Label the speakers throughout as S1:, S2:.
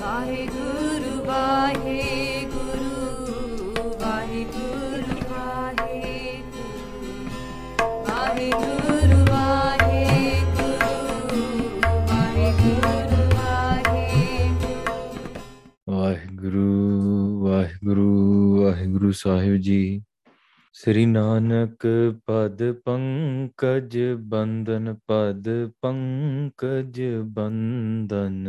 S1: ਵਾਹਿਗੁਰੂ ਵਾਹਿਗੁਰੂ ਵਾਹਿਗੁਰੂ ਵਾਹਿਗੁਰੂ ਵਾਹਿਗੁਰੂ ਵਾਹਿਗੁਰੂ ਵਾਹਿਗੁਰੂ
S2: ਵਾਹਿਗੁਰੂ ਵਾਹਿਗੁਰੂ ਵਾਹਿਗੁਰੂ ਸਾਹਿਬ ਜੀ। ਸ੍ਰੀ ਨਾਨਕ ਪਦ ਪੰਕਜ ਬੰਦਨ ਪਦ ਪੰਕਜ ਬੰਦਨ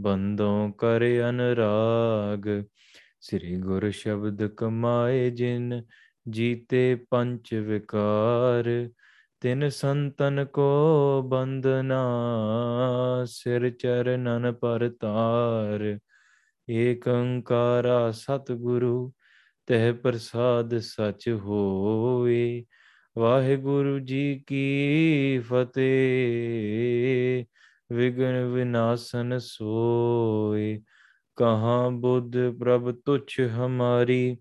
S2: ਬੰਦੋਂ ਕਰ ਅਨਰਾਗ। ਸ੍ਰੀ ਗੁਰ ਸ਼ਬਦ ਕਮਾਏ ਜਿਨ ਜੀਤੇ ਪੰਚ ਵਿਕਾਰ, ਤਿਨ ਸੰਤਨ ਕੋ ਬੰਦਨਾ ਸਿਰ ਚਰਨਨ ਪਰ ਤਾਰ। ਏਕ ਓੰਕਾਰਾ ਸਤਿਗੁਰੂ, ਤਹਿ ਪ੍ਰਸਾਦ ਸਚ ਹੋਏ। ਵਾਹਿਗੁਰੂ ਜੀ ਕੀ ਫਤਿਹ। ਵਿਗਨ ਵਿਨਾਸ਼ਨ ਸੋਏ, ਕਹਾ ਬੁੱਧ ਪ੍ਰਭ ਤੁਛ ਹਮਾਰੀ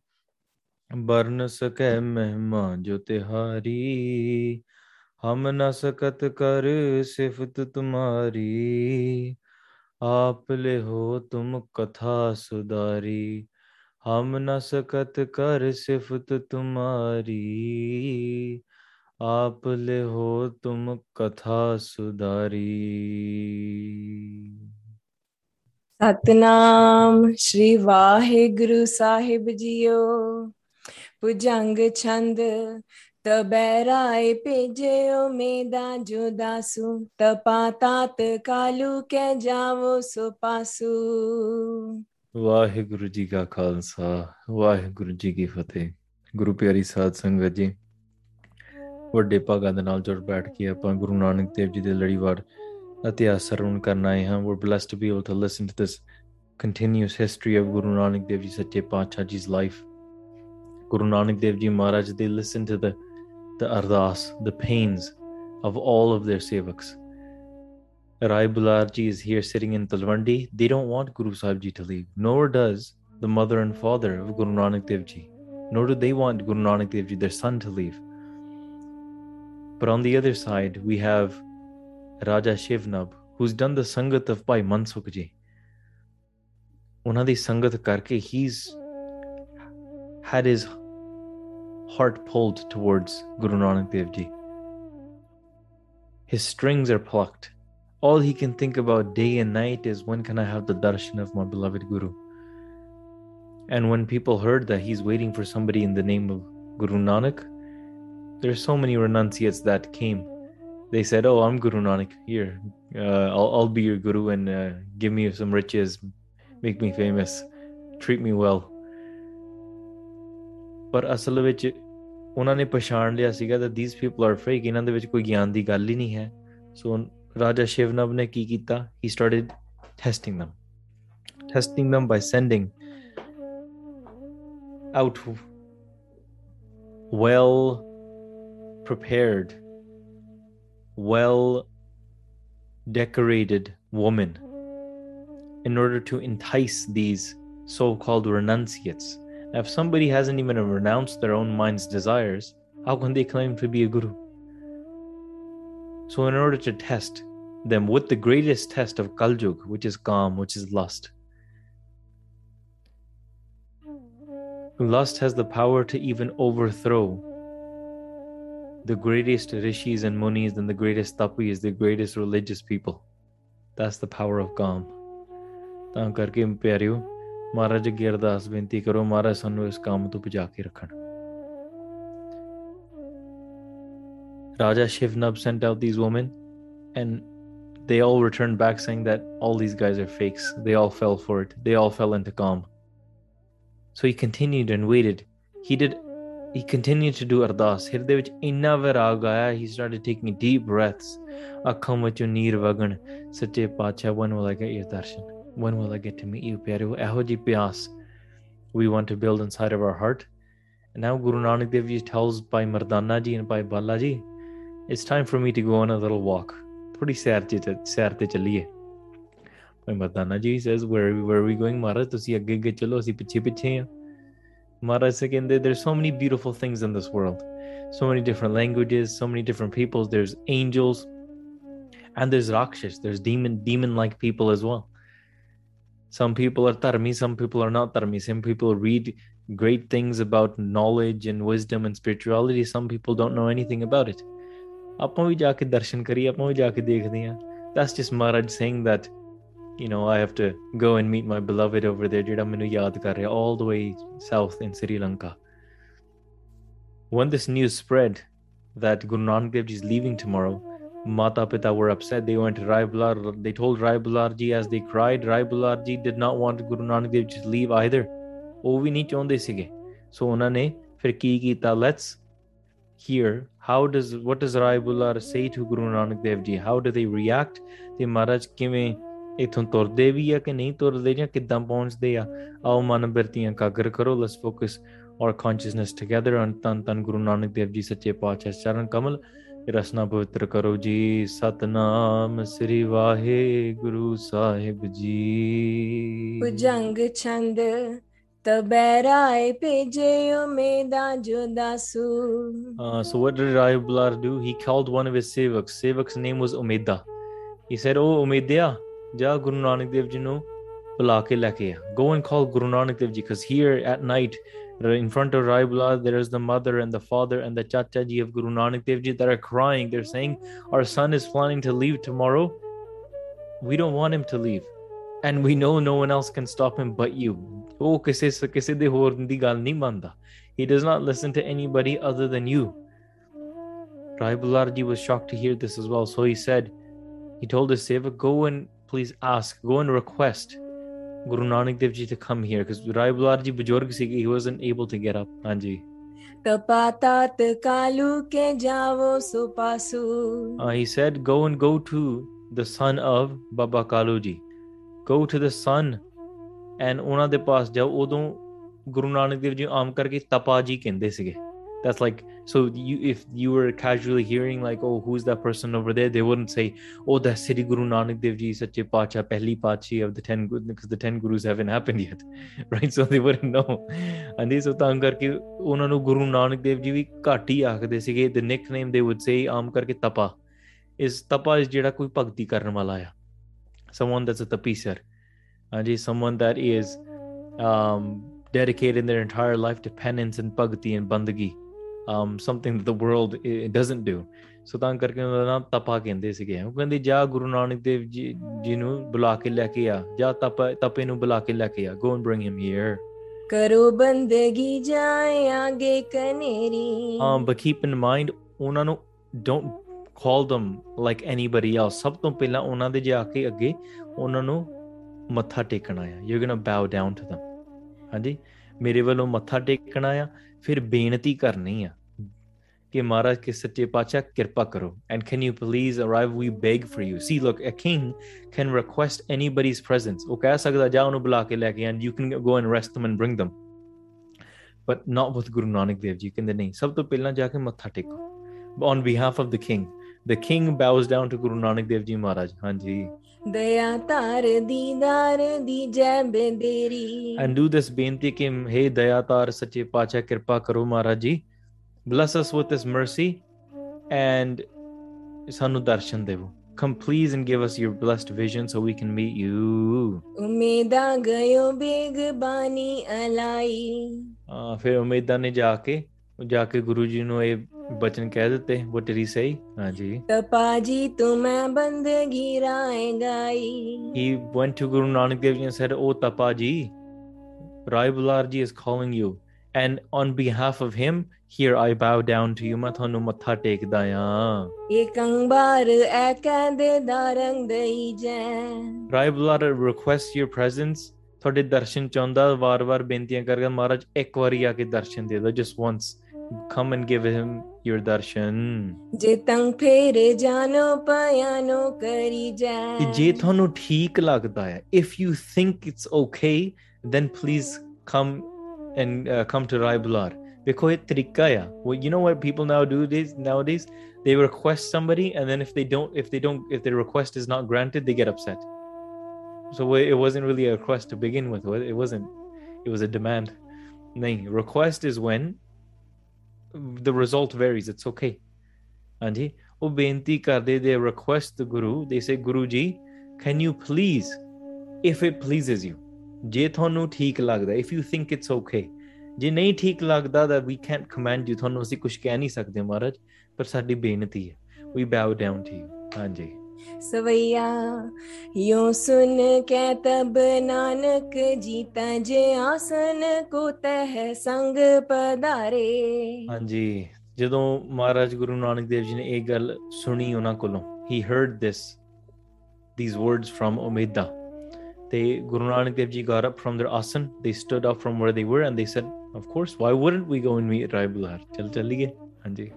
S2: ਬਰਨ ਸਕੈ ਮਹਿਮਾ ਜੋ ਤਿਹਾਰੀ, ਹਮ ਨ ਸਕਤ ਕਰ ਸਿਫਤ ਤੁਮਾਰੀ, ਆਪ ਲੈ ਹੋ ਤੁਮ ਕਥਾ ਸੁਦਾਰੀ, ਹਮ ਨ ਸਕਤ ਕਰ ਸਿਫਤ ਤੁਮਾਰੀ। आप ले हो तुम कथा सुधारी।
S3: सतनाम श्री वाहे गुरु साहिब जियो। पुजंग छंद तबैराए पेजो मेदा जो दासु तपा तात कालू के जावो सो पासु।
S2: वाहे गुरु जी का खालसा वाहे गुरु जी की फतेह। गुरु प्यारी साध संगत जी। ਵੱਡੇ ਭਾਗਾਂ ਦੇ ਨਾਲ ਜੁੜ ਬੈਠ ਕੇ ਆਪਾਂ ਗੁਰੂ ਨਾਨਕ ਦੇਵ ਜੀ ਦੇ ਲੜੀਵਾਰ ਇਤਿਹਾਸ ਸਰਵਣ ਕਰਨ ਆਏ ਹਾਂ we're blessed to be able to listen to this continuous history of Guru Nanak Dev Ji Sache Pacha Ji's life Guru Nanak Dev Ji Maharaj they listened to the the ardas the pains of all of their sevaks Rai Bular Ji is here sitting in Talwandi they don't want Guru Sahib Ji to leave nor does the mother and father of Guru Nanak Dev Ji nor do they want Guru Nanak Dev Ji their son to leave But on the other side, we have Raja Shivnabh, who's done the Sangat of Bhai Mansukh ji. ਉਹਨਾਂ ਦੀ ਸੰਗਤ karke, he's had his heart pulled towards Guru Nanak Dev ji. His strings are plucked. All he can think about day and night is when can I have the darshan of my beloved Guru? And when people heard that he's waiting for somebody in the name of Guru Nanak, there's so many renunciates that came they said, "Oh, I'm Guru Nanak. Here, uh, I'll I'll be your guru and uh, give me some riches, make me famous, treat me well." ਪਰ ਅਸਲ ਵਿੱਚ ਉਹਨਾਂ ਨੇ ਪਛਾਣ ਲਿਆ ਸੀਗਾ that these people are fake ਇਹਨਾਂ ਦੇ ਵਿੱਚ ਕੋਈ ਗਿਆਨ ਦੀ ਗੱਲ ਹੀ ਨਹੀਂ ਹੈ ਸੋ ਰਾਜਾ ਸ਼ਿਵਨਵ ਨੇ ਕੀ ਕੀਤਾ he started testing them testing them by sending out well prepared well decorated woman in order to entice these so called renunciates now, if somebody hasn't even renounced their own mind's desires, how can they claim to be a guru? So, in order to test them with the greatest test of Kaljug, which is Kam, which is lust, lust has the power to even overthrow the greatest rishis and munis and the greatest tapis, the greatest religious people. That's the power of Kam. ਤਾਂ ਕਰਕੇ ਪਿਆਰਿਓ ਮਹਾਰਾਜ ਅੱਗੇ ਅਰਦਾਸ ਬੇਨਤੀ ਕਰੋ ਮਹਾਰਾਜ ਸਾਨੂੰ ਇਸ ਕੰਮ ਤੋਂ ਬਚਾ Raja Shivnabh sent out these women and they all returned back saying that all these guys are fakes. They all fell for it. They all fell into Kam. So he continued and waited. He did he continued to do ardas. ਹਿਰਦੇ ਵਿੱਚ ਇੰਨਾ ਵਿਰਾਗ he started taking deep breaths. ਅੱਖਾਂ ਵਿੱਚੋਂ ਨੀਰ ਵਗਣ ਸੱਚੇ ਪਾਤਸ਼ਾਹ when will i get your darshan? When will i get to meet you ਪਿਆਰਿਓ ਇਹੋ ਜੀ we want to build inside of our heart. And now guru nanak dev ji tells by mardana ji and by Bala ji it's time for me to go on a little walk. ਥੋੜੀ ਸੈਰ ਤੇ ਸੈਰ By ਚੱਲੀਏ ਭਾਈ ਮਰਦਾਨਾ ਜੀ where where are we going ਮਹਾਰਾਜ ਤੁਸੀਂ ਅੱਗੇ ਅੱਗੇ chalo, ਅਸੀਂ ਪਿੱਛੇ ਪਿੱਛੇ Maharaj again, there's so many beautiful things in this world. So many different languages, so many different peoples. There's angels, and there's rakshas. There's demon demon-like people as well. Some people are tarmi, some people are not tarmi. Some people read great things about knowledge and wisdom and spirituality. Some people don't know anything about it. That's just Maharaj saying that, you know, I have to go and meet my beloved over there, all the way south in Sri Lanka. When this news spread that Guru Nanak Dev Ji is leaving tomorrow, Mata Pita were upset. They went to Rai Bular. They told Rai Bularji as they cried. Rai Bularji did not want Guru Nanak Dev to leave either. ਉਹ ਵੀ ਨਹੀਂ ਚਾਹੁੰਦੇ ਸੀਗੇ ਸੋ ਉਹਨਾਂ ਨੇ ਫਿਰ ਕੀ ਕੀਤਾ let's hear how does what does Rai Bular say to Guru Nanak Dev Ji how do they react ਤੇ ਮਹਾਰਾਜ ਕਿਵੇਂ ਇਥੋਂ ਤੁਰਦੇ ਵੀ ਆ ਕਿ ਨਹੀਂ ਤੁਰਦੇ ਜਾਂ ਕਿੱਦਾਂ ਪਹੁੰਚਦੇ ਆ? ਆਓ ਮਨ ਬਿਰਤੀਆਂ ਕਾਗਰ ਕਰੋ let's focus our consciousness together on Dhan Dhan Guru Nanak Dev ji ਸੱਚੇ ਪਾਤਸ਼ਾਹ ਚਰਨ ਕਮਲ ਰਸਨਾ ਪਵਿੱਤਰ ਕਰੋ ਜੀ। ਸਤਨਾਮ ਸ੍ਰੀ ਵਾਹਿਗੁਰੂ ਸਾਹਿਬ ਜੀ।
S3: ਭੁਜੰਗ ਛੰਦ ਤਬੈਰਾਏ ਭੇਜੇ ਉਮੇਦਾ ਜੁਦਾਸੂ
S2: ਸੋ। What did Rai Bular do he called one of his sevaks sevaks name was Umeda he said oh ਉਮੇਦਿਆ ਜਾ Guru Nanak Dev Ji go and call Guru Nanak Dev Ji because here at night in front of Rai Bular, there is the mother and the father and the Chacha Ji of Guru Nanak Dev Ji that are crying. They're saying, Our son is planning to leave tomorrow. We don't want him to leave. And we know no one else can stop him but you. Oh, he does not listen to anybody other than you. Rai Bular Ji was shocked to hear this as well. So he said, He told the Seva, Go and please ask, go and request Guru Nanak Dev Ji to come here because Rai Bular Ji Bujurg he wasn't able to get up. Anji. Uh, he said, Go and go to the son of Baba Kaluji. Go to the son and ਉਹਨਾਂ ਦੇ ਪਾਸ ਜਾਓ ਉਦੋਂ ਗੁਰੂ ਨਾਨਕ ਦੇਵ ਜੀ ਆਮ ਕਰਕੇ ਤਪਾ ਜੀ ਕਹਿੰਦੇ ਸੀਗੇ that's like so you if you were casually hearing like oh who's that person over there they wouldn't say oh that's Sri Guru Nanak Dev Ji Sache Pacha Pehli Pachi of the 10 because the 10 gurus haven't happened yet right so they wouldn't know and this ਤਾਂ ਕਰਕੇ ਉਹਨਾਂ ਨੂੰ ਗੁਰੂ ਨਾਨਕ ਦੇਵ ਜੀ ਵੀ ਘੱਟ ਹੀ ਆਖਦੇ ਸੀਗੇ the nickname they would say ਆਮ ਕਰਕੇ ਤਪਾ is tapa is ਜਿਹੜਾ ਕੋਈ ਭਗਤੀ ਕਰਨ ਵਾਲਾ ਆ someone that's a tapisar and is someone that is um, dedicated their entire life to penance and bhakti and bandagi Um, something that the world it doesn't do. ਸੋ ਤਾਂ ਕਰਕੇ ਉਹਦਾ ਨਾਮ ਤਪਾ ਕਹਿੰਦੇ ਸੀਗੇ ਉਹ ਕਹਿੰਦੇ ਜਾ ਗੁਰੂ ਨਾਨਕ ਦੇਵ ਜੀ ਜੀ ਨੂੰ ਬੁਲਾ ਕੇ ਲੈ ਕੇ ਆ। ਜਾ ਤਪ ਤਪੇ ਨੂੰ ਬੁਲਾ ਕੇ ਲੈ ਕੇ ਆ। Go and bring him here
S3: ਕਰੋ ਬੰਦਗੀ ਜਾਏ ਆਗੇ ਕਨੇਰੀ।
S2: ਹਾਂ ਬਟ ਕੀਪ ਇਨ ਮਾਈਂਡ ਉਹਨਾਂ ਨੂੰ don't call them like anybody else ਸਭ ਤੋਂ ਪਹਿਲਾਂ ਉਹਨਾਂ ਦੇ ਜਾ ਕੇ ਅੱਗੇ ਉਹਨਾਂ ਨੂੰ ਮੱਥਾ ਟੇਕਣਾ ਆ you going to bow down to them ਹਾਂਜੀ? ਮੇਰੇ ਵੱਲੋਂ ਮੱਥਾ ਟੇਕਣਾ ਆ ਫਿਰ ਬੇਨਤੀ ਕਰਨੀ ਆ। ਕਿ ਮਹਾਰਾਜ ਕਿ ਸੱਚੇ ਪਾਤਸ਼ਾਹ ਕਿਰਪਾ ਕਰੋ and can you please arrive we beg for you see look a king can request anybody's presence ਉਹ ਕਹਿ ਸਕਦਾ ਜਾ ਉਹਨੂੰ ਬੁਲਾ ਕੇ ਲੈ ਕੇ and you can go and rest them and bring them but not with Guru Nanak Dev ji ਕਹਿੰਦੇ ਨਹੀਂ ਸਭ ਤੋਂ ਪਹਿਲਾਂ ਜਾ ਕੇ ਮੱਥਾ ਟੇਕੋ on behalf of the king the king bows down to Guru Nanak Dev ji Maharaj ਹਾਂਜੀ
S3: ਦਇਆ ਧਾਰ ਦੀਦਾਰ ਦੀ ਜੈ ਬੇਦੇਰੀ
S2: and do this ਬੇਨਤੀ ਕਿ हे ਦਇਆਤਾਰ ਸੱਚੇ ਪਾਤਸ਼ਾਹ ਕਿਰਪਾ ਕਰੋ Maharaj ji Bless us with this mercy and sanu darshan devo. Come please and give us your blessed vision so we can meet you.
S3: ਉਮੀਦਾਂ ਗਇਓ ਬੇਗਬਾਨੀ ਅਲਾਈ
S2: ਹਾਂ ਫਿਰ ਉਮੀਦਾਂ ਨੇ ਜਾ ਕੇ ਜਾ ਕੇ ਗੁਰੂ what did he say ਹਾਂਜੀ
S3: ਤਪਾਜੀ
S2: he went to guru nanak dev ji and said oh tapaji rai bular ji is calling you. And on behalf of him, here I bow down to you. ਮੈਂ ਤੁਹਾਨੂੰ ਮੱਥਾ ਟੇਕਦਾ ਆ
S3: ਏਕੰਬਾਰ ਐ ਕਹਿੰਦੇ ਦਾਰੰਗ ਦਈ ਜੈ
S2: Rai Bular requests your presence. ਤੁਹਾਡੇ ਦਰਸ਼ਨ ਚਾਹੁੰਦਾ ਵਾਰ-ਵਾਰ ਬੇਨਤੀਆਂ ਕਰਕੇ ਮਹਾਰਾਜ ਇੱਕ ਵਾਰੀ ਆ ਕੇ ਦਰਸ਼ਨ ਦੇ ਦਿਓ just once come and give him your darshan
S3: ਜੇ ਤੰਗ ਫੇਰ ਜਾਨੋ ਪਿਆਨੋ ਕਰੀ ਜੈ
S2: ਕਿ ਜੇ ਤੁਹਾਨੂੰ ਠੀਕ ਲੱਗਦਾ ਹੈ if you think it's okay then please come and uh, come to Rai Bular. Because it's it. Well, you know what people now do this nowadays? They request somebody, and then if they don't, if they don't, if their request is not granted, they get upset. So it wasn't really a request to begin with. It wasn't. It was a demand. Nay, Request is when the result varies. It's okay. And he, oh, ਉਹ karde they request the guru. They say, Guruji, can you please, if it pleases you. ਜੇ ਤੁਹਾਨੂੰ ਠੀਕ ਲੱਗਦਾ if you think it's okay ਜੇ ਨਹੀਂ ਠੀਕ ਲੱਗਦਾ that we can't command you ਤੁਹਾਨੂੰ ਅਸੀਂ ਕੁਝ ਕਹਿ ਨਹੀਂ ਸਕਦੇ ਮਹਾਰਾਜ ਪਰ ਸਾਡੀ ਬੇਨਤੀ ਹੈ we bow down to you ਹਾਂਜੀ।
S3: ਸਵਈਆ ਯੋ ਸੁਨ ਕੈ ਤਬ ਨਾਨਕ ਜੀਤਾ ਜੇ ਆਸਨ ਕੋ ਤਹ ਸੰਗ ਪਧਾਰੇ।
S2: ਹਾਂਜੀ ਜਦੋਂ ਮਹਾਰਾਜ ਗੁਰੂ ਨਾਨਕ ਦੇਵ ਜੀ ਨੇ ਇਹ ਗੱਲ ਸੁਣੀ ਉਹਨਾਂ ਕੋਲੋਂ he heard this these words from Umeda they Guru Nanak Dev Ji got up from their asan they stood up from where they were and they said of course why wouldn't we go and meet Rai Bular ਚਲ ਚੱਲੀਏ ਹਾਂਜੀ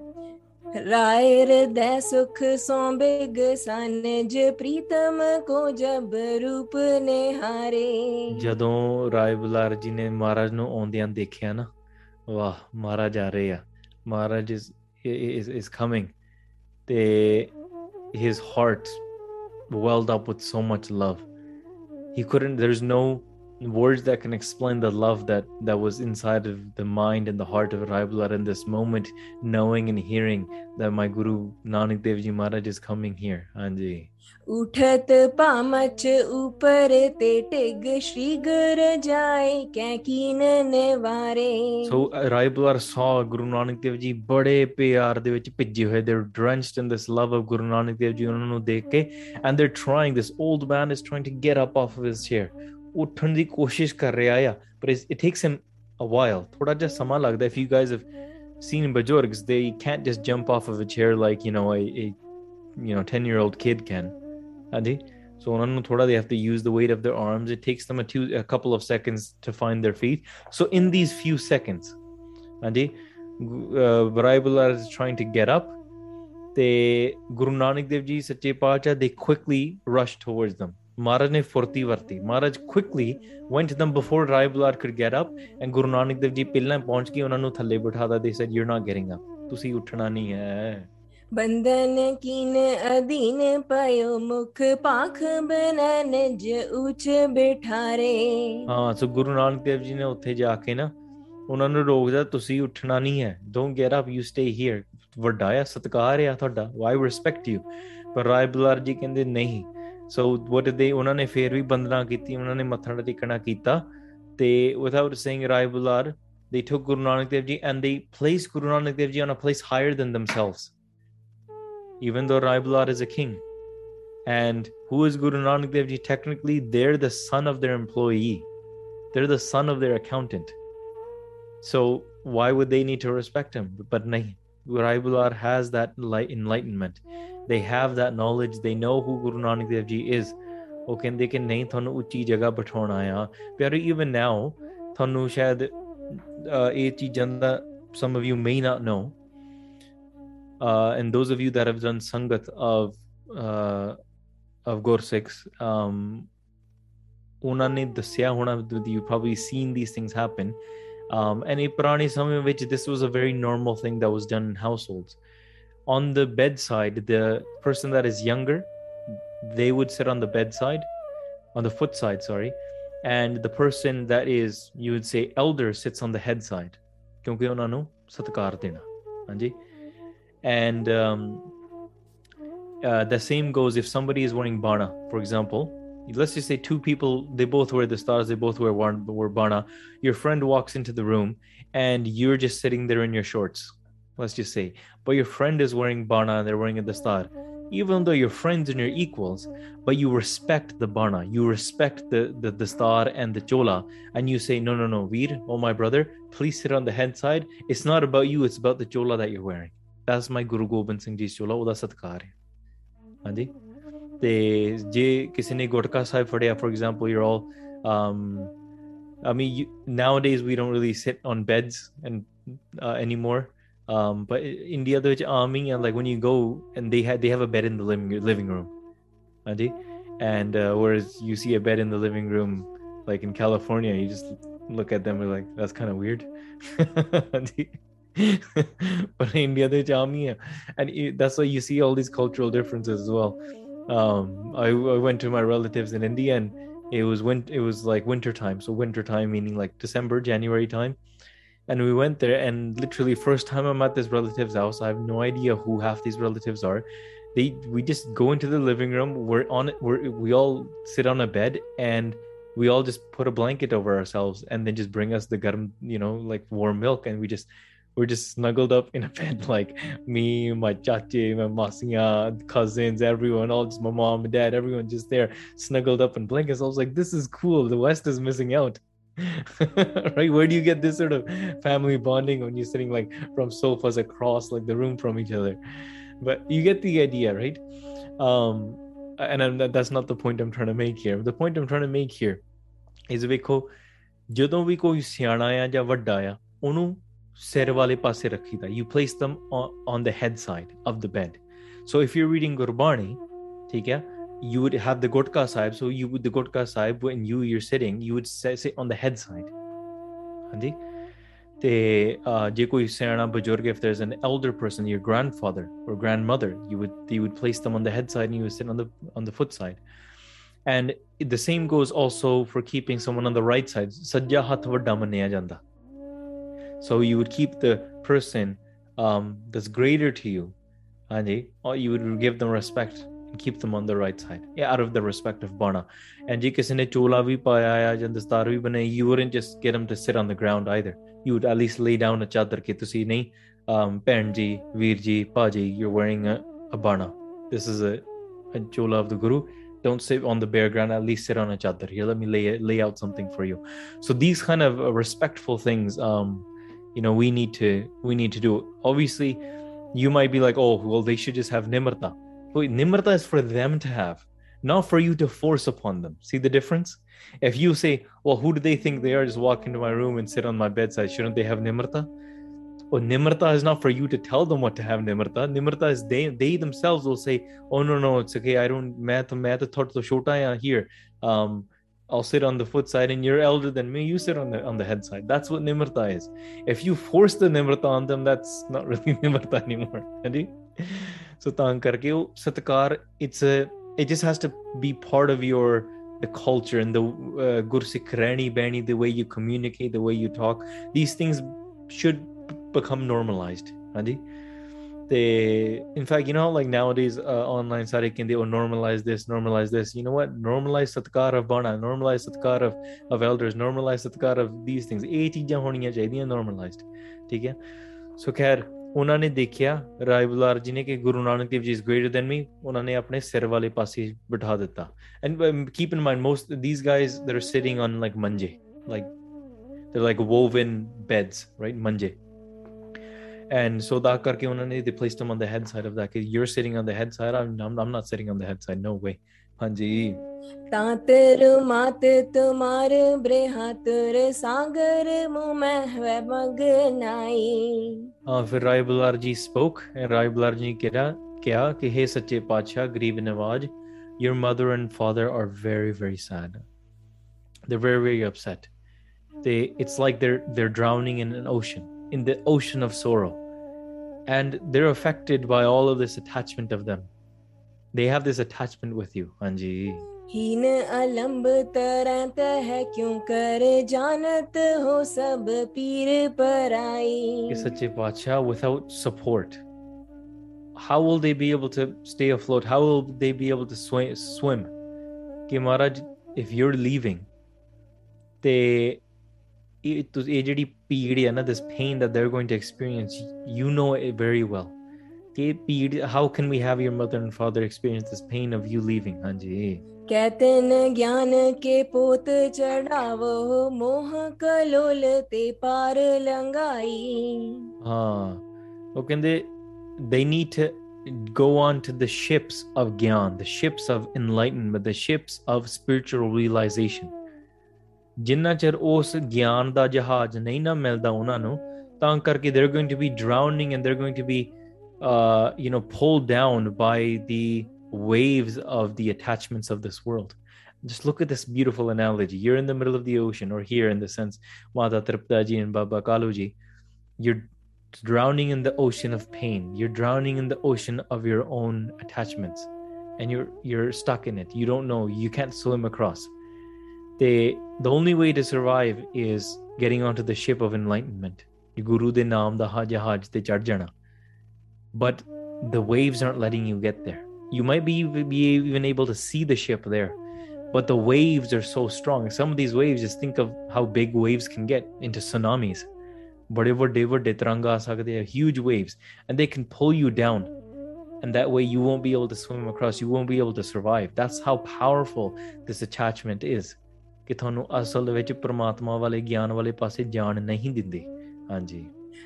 S3: ਰਾਏ ਹਿਰਦੈ ਸੁਖ ਸੋ big ਸਨਜ Pritam ਕੋ ਜਬ ਰੂਪ ਨਿਹਾਰੇ
S2: ਜਦੋਂ ਰਾਏ ਬੁਲਾਰ ਜੀ ਨੇ ਮਹਾਰਾਜ ਨੂੰ ਆਉਂਦਿਆਂ ਦੇਖਿਆ ਨਾ ਵਾਹ ਮਹਾਰਾਜ ਆ ਰਹੇ ਆ ਮਹਾਰਾਜ is is is coming ਤੇ his heart welled up with so much love he couldn't there's no words that can explain the love that that was inside of the mind and the heart of Rai Bular in this moment, knowing and hearing that my Guru Nanak Dev Ji Maharaj is coming here.
S3: Anji. उठत पामच ऊपर ते tag Shri गर जाए क्या कीन
S2: ने वारे सो रायबुलर saw ਗੁਰੂ ਨਾਨਕ ਦੇਵ ਜੀ ਬੜੇ ਪਿਆਰ ਦੇ ਵਿੱਚ ਭਿੱਜੇ ਹੋਏ ਦੇ drenched in this love of ਗੁਰੂ ਨਾਨਕ ਦੇਵ ਜੀ ਉਹਨਾਂ ਨੂੰ ਦੇਖ ਕੇ and they're trying this old man is trying to get up off of his chair ਉੱਠਣ ਦੀ ਕੋਸ਼ਿਸ਼ ਕਰ ਰਿਹਾ ਆ but it's- it takes him a while ਥੋੜਾ ਜਿਹਾ ਸਮਾਂ ਲੱਗਦਾ if you guys have seen bajorgs they can't just jump off of a chair like you know a, a you know 10 year old kid can ਹਾਂਜੀ so ਉਹਨਾਂ ਨੂੰ ਥੋੜਾ they have to use the weight of their arms it takes them a, two, a couple of seconds to find their feet so in these few seconds ਹਾਂਜੀ Baraibullah is trying to get up ਤੇ ਗੁਰੂ ਨਾਨਕ ਦੇਵ ਜੀ ਸੱਚੇ ਪਾਤਸ਼ਾਹ they quickly rush towards them Maharaj ਨੇ ਫੁਰਤੀ ਵਰਤੀ। ਮਹਾਰਾਜ quickly went to them before Baraibullah could get up and ਗੁਰੂ ਨਾਨਕ ਦੇਵ ਜੀ ਪਹਿਲਾਂ ਪਹੁੰਚ ਕੇ ਉਹਨਾਂ ਨੂੰ ਥੱਲੇ ਬਿਠਾਦਾ they said you're not getting up ਤੁਸੀਂ ਉੱਠਣਾ ਨਹੀਂ ਹੈ।
S3: ਬੰਧਨ ਕੀਨ ਅਧੀਨ ਪਇਓ ਮੁਖ ਪਾਖ ਬਨਨ ਜ ਉਚ ਬਿਠਾਰੇ।
S2: ਹਾਂ ਸੋ ਗੁਰੂ ਨਾਨਕ ਦੇਵ ਜੀ ਨੇ ਉੱਥੇ ਜਾ ਕੇ ਨਾ ਉਹਨਾਂ ਨੂੰ ਰੋਕਦਾ ਤੁਸੀਂ ਉੱਠਣਾ ਨਹੀਂ ਹੈ। Don't get up you stay here ਵੱਡਾ ਆ ਸਤਕਾਰ ਆ ਤੁਹਾਡਾ। ਵਾਈ ਰਿਸਪੈਕਟ ਯੂ ਪਰ ਰਾਏ ਬੁਲਾਰ ਜੀ ਕਹਿੰਦੇ ਨਹੀਂ so what did they ਉਹਨਾਂ they ਫੇਰ ਵੀ ਬੰਦਨਾ ਕੀਤੀ ਉਹਨਾਂ ਨੇ ਮੱਥਾ ਟੇਕਣਾ ਕੀਤਾ without saying Rai Bular they took guru nanak dev ji and they placed guru nanak dev ji on a place higher than themselves even though Rai Bular is a king and who is Guru Nanak Dev Ji? Technically, they're the son of their employee, they're the son of their accountant. So, why would they need to respect him? But Nahi, Rai Bular has that enlightenment they have that knowledge. They know who guru nanak dev ji is. ਉਹ ਕਹਿੰਦੇ ਕਿ ਨਹੀਂ ਤੁਹਾਨੂੰ ਉੱਚੀ ਜਗ੍ਹਾ ਬਿਠਾਉਣਾ ਆ even now ਨਾਓ ਤੁਹਾਨੂੰ ਸ਼ਾਇਦ ਇਹ ਚੀਜ਼ਾਂ ਦਾ some of you may not know uh, and those of you that have done sangat of uh, of Gursikhs, um, ਉਹਨਾਂ ਨੇ ਦੱਸਿਆ you probably seen these things happen um, and ਇਹ ਪੁਰਾਣੇ ਸਮੇਂ ਵਿੱਚ this was a very normal thing that was done in households on the bedside the person that is younger they would sit on the bedside on the foot side sorry and the person that is you would say elder sits on the head side ਕਿਉਂਕਿ ਉਹਨਾਂ ਨੂੰ ਸਤਿਕਾਰ ਦੇਣਾ ਹਾਂਜੀ and um, uh, the same goes if somebody is wearing bana for example let's just say two people they both wear the stars they both wear one wear bana your friend walks into the room and you're just sitting there in your shorts let's just say but your friend is wearing bana and they're wearing the star even though you're friends and you're equals but you respect the bana you respect the, the the star and the chola and you say no no no veer oh my brother please sit on the head side it's not about you it's about the chola that you're wearing that's my guru gobind singh ji's chola ਉਹਦਾ ਸਤਕਾਰ ਹੈ ਹਾਂਜੀ ਤੇ ਜੇ ਕਿਸੇ ਨੇ ਗੁਟਕਾ ਸਾਹਿਬ ਫੜਿਆ for example you're all um I mean you, nowadays we don't really sit on beds and uh, anymore um but India the army and like when you go and they had they have a bed in the living living room ਹਾਂਜੀ and uh, whereas you see a bed in the living room like in California you just look at them and like that's kind of weird but India they army and it, that's why you see all these cultural differences as well. Um I, I went to my relatives in India and it was win- it was like winter time. So winter time meaning like December January time and we went there and literally first time I'm at this relative's house I have no idea who half these relatives are. They we just go into the living room we're on we're, we all sit on a bed and we all just put a blanket over ourselves and then just bring us the garam you know like warm milk and we just we're just snuggled up in a bed like me my chachi my masiya cousins everyone all just my mom and dad everyone just there snuggled up in blankets. I was like this is cool. The west is missing out right where do you get this sort of family bonding when you're sitting like from sofas across like the room from each other but you get the idea right um and I'm, that's not the point i'm trying to make here the point i'm trying to make here is ਵੇਖੋ ਜਦੋਂ ਵੀ ਕੋਈ ਸਿਆਣਾ ਆ ਜਾਂ ਵੱਡਾ ਆ ਉਹਨੂੰ ਸਿਰ ਵਾਲੇ ਪਾਸੇ ਰੱਖੀਦਾ you place them on, on the head side of the bed so if you're reading gurbani ਠੀਕ ਹੈ you would have the Gutka Sahib. So you would the Gutka Sahib when you you're sitting, you would sit on the head side. Hanji. ਤੇ ਜੇ ਕੋਈ ਸਿਆਣਾ ਬਜ਼ੁਰਗ if there's an elder person, your grandfather or grandmother, you would you would place them on the head side and you would sit on the on the foot side and the same goes also for keeping someone on the right side so you would keep the person um, that's greater to you and or you would give them respect keep them on the right side yeah, out of the respect of bana and ਜੇ ਕਿਸੇ ਨੇ ਚੋਲਾ ਵੀ ਪਾਇਆ ਆ ਜਾਂ ਦਸਤਾਰ ਵੀ ਬਣਾਈ you wouldn't just get them to sit on the ground either you would at least lay down a ਚਾਦਰ ਕਿ ਤੁਸੀਂ ਨਹੀਂ um, ਭੈਣ ਜੀ ਵੀਰ ਜੀ ਭਾਜੀ you're wearing a, a bana this is a, a chola of the guru don't sit on the bare ground at least sit on a chadar here let me lay lay out something for you so these kind of uh, respectful things um you know we need to we need to do obviously you might be like oh well they should just have nimrta Wait, nimrta is for them to have not for you to force upon them. See the difference? If you say well who do they think they are? Just walk into my room and sit on my bedside. Shouldn't they have nimrta well nimrta is not for you to tell them what to have nimrta nimrta is they they themselves will say oh no no it's okay. I don't math math shota here um I'll sit on the foot side and you're elder than me, you sit on the on the head side. That's what Nimrta is. If you force the Nimrta on them, that's not really Nimrta anymore. so karke satkar, it's a it just has to be part of your the culture and the uh, gursik rani bani, the way you communicate, the way you talk. These things should become normalized. Andi? they in fact you know like nowadays uh, online ਸਾਰੇ ਕਹਿੰਦੇ oh normalize this normalize this you know what normalize ਸਤਕਾਰ of bana normalize ਸਤਕਾਰ of of elders normalize ਸਤਕਾਰ of these things ਇਹ ਚੀਜ਼ਾਂ ਹੋਣੀਆਂ ਚਾਹੀਦੀਆਂ normalized ਠੀਕ ਹੈ ਸੋ ਖੈਰ ਉਹਨਾਂ ਨੇ ਦੇਖਿਆ ਰਾਏ ਬੁਲਾਰ ਜੀ ਨੇ ਕਿ ਗੁਰੂ ਨਾਨਕ ਦੇਵ ਜੀ ਇਸ ਗ੍ਰੇਟਰ ਦੈਨ ਮੀ ਉਹਨਾਂ ਨੇ ਆਪਣੇ ਸਿਰ ਵਾਲੇ ਪਾਸੇ ਬਿਠਾ ਦਿੱਤਾ and keep in mind most these guys they are sitting on like ਮੰਜੇ like they're like woven beds right manje and so that karke they placed him on the head side of that you're sitting on the head side I'm, I'm, I'm not sitting on the head side no way हाँ जी
S3: तातर मात तुम्हार बृहातुर सागर मुमह मगनाई
S2: हाँ फिर Rai ji spoke and राय बुलार जी क्या कि हे सच्चे पातशाह गरीब your mother and father are very very sad. They're very very upset. They it's like they're they're drowning in an ocean in the ocean of sorrow. And they're affected by all of this attachment of them they have this attachment with you anji.
S3: हीन अलंब तरत है क्यों कर जानत हो सब पीर पराई?
S2: without support how will they be able to stay afloat? How will they be able to swim? swim if you're leaving they it, it, this pain that they're going to experience you know it very well how can we have your mother and father experience this pain of you leaving ਹਾਂਜੀ
S3: कहते न ज्ञान के पोत चढ़ावो मोह कलोल ते पार लंगाई
S2: ਹਾਂ ਉਹ ਕਹਿੰਦੇ they need to go on to the ships of gyan the ships of enlightenment the ships of spiritual realization ਜਿੰਨਾ ਚਿਰ ਉਸ ਗਿਆਨ ਦਾ ਜਹਾਜ਼ ਨਹੀਂ ਨਾ ਮਿਲਦਾ ਉਹਨਾਂ ਨੂੰ ਤਾਂ ਕਰਕੇ they're going to be drowning and they're going to be uh, you know pulled down by the waves of the attachments of this world. Just look at this beautiful analogy. You're in the middle of the ocean or here in the sense Mata Tripta ji and Baba Kaluji. You're drowning in the ocean of pain. You're drowning in the ocean of your own attachments. And you're you're stuck in it. You don't know. You can't swim across. The the only way to survive is getting onto the ship of enlightenment. Guru de naam da ha- jahaj te chad but the waves aren't letting you get there you might be, be even able to see the ship there but the waves are so strong some of these waves just think of how big waves can get into tsunamis ਬੜੇ ਵੱਡੇ ਵੱਡੇ ਤਰੰਗ ਆ ਸਕਦੇ ਆ huge waves and they can pull you down and that way you won't be able to swim across you won't be able to survive that's how powerful this attachment is ਕਿ ਤੁਹਾਨੂੰ ਅਸਲ ਵਿੱਚ ਪ੍ਰਮਾਤਮਾ ਵਾਲੇ ਗਿਆਨ ਵਾਲੇ ਪਾਸੇ ਜਾਣ ਨਹੀਂ ਦਿੰਦੇ ਹਾਂਜੀ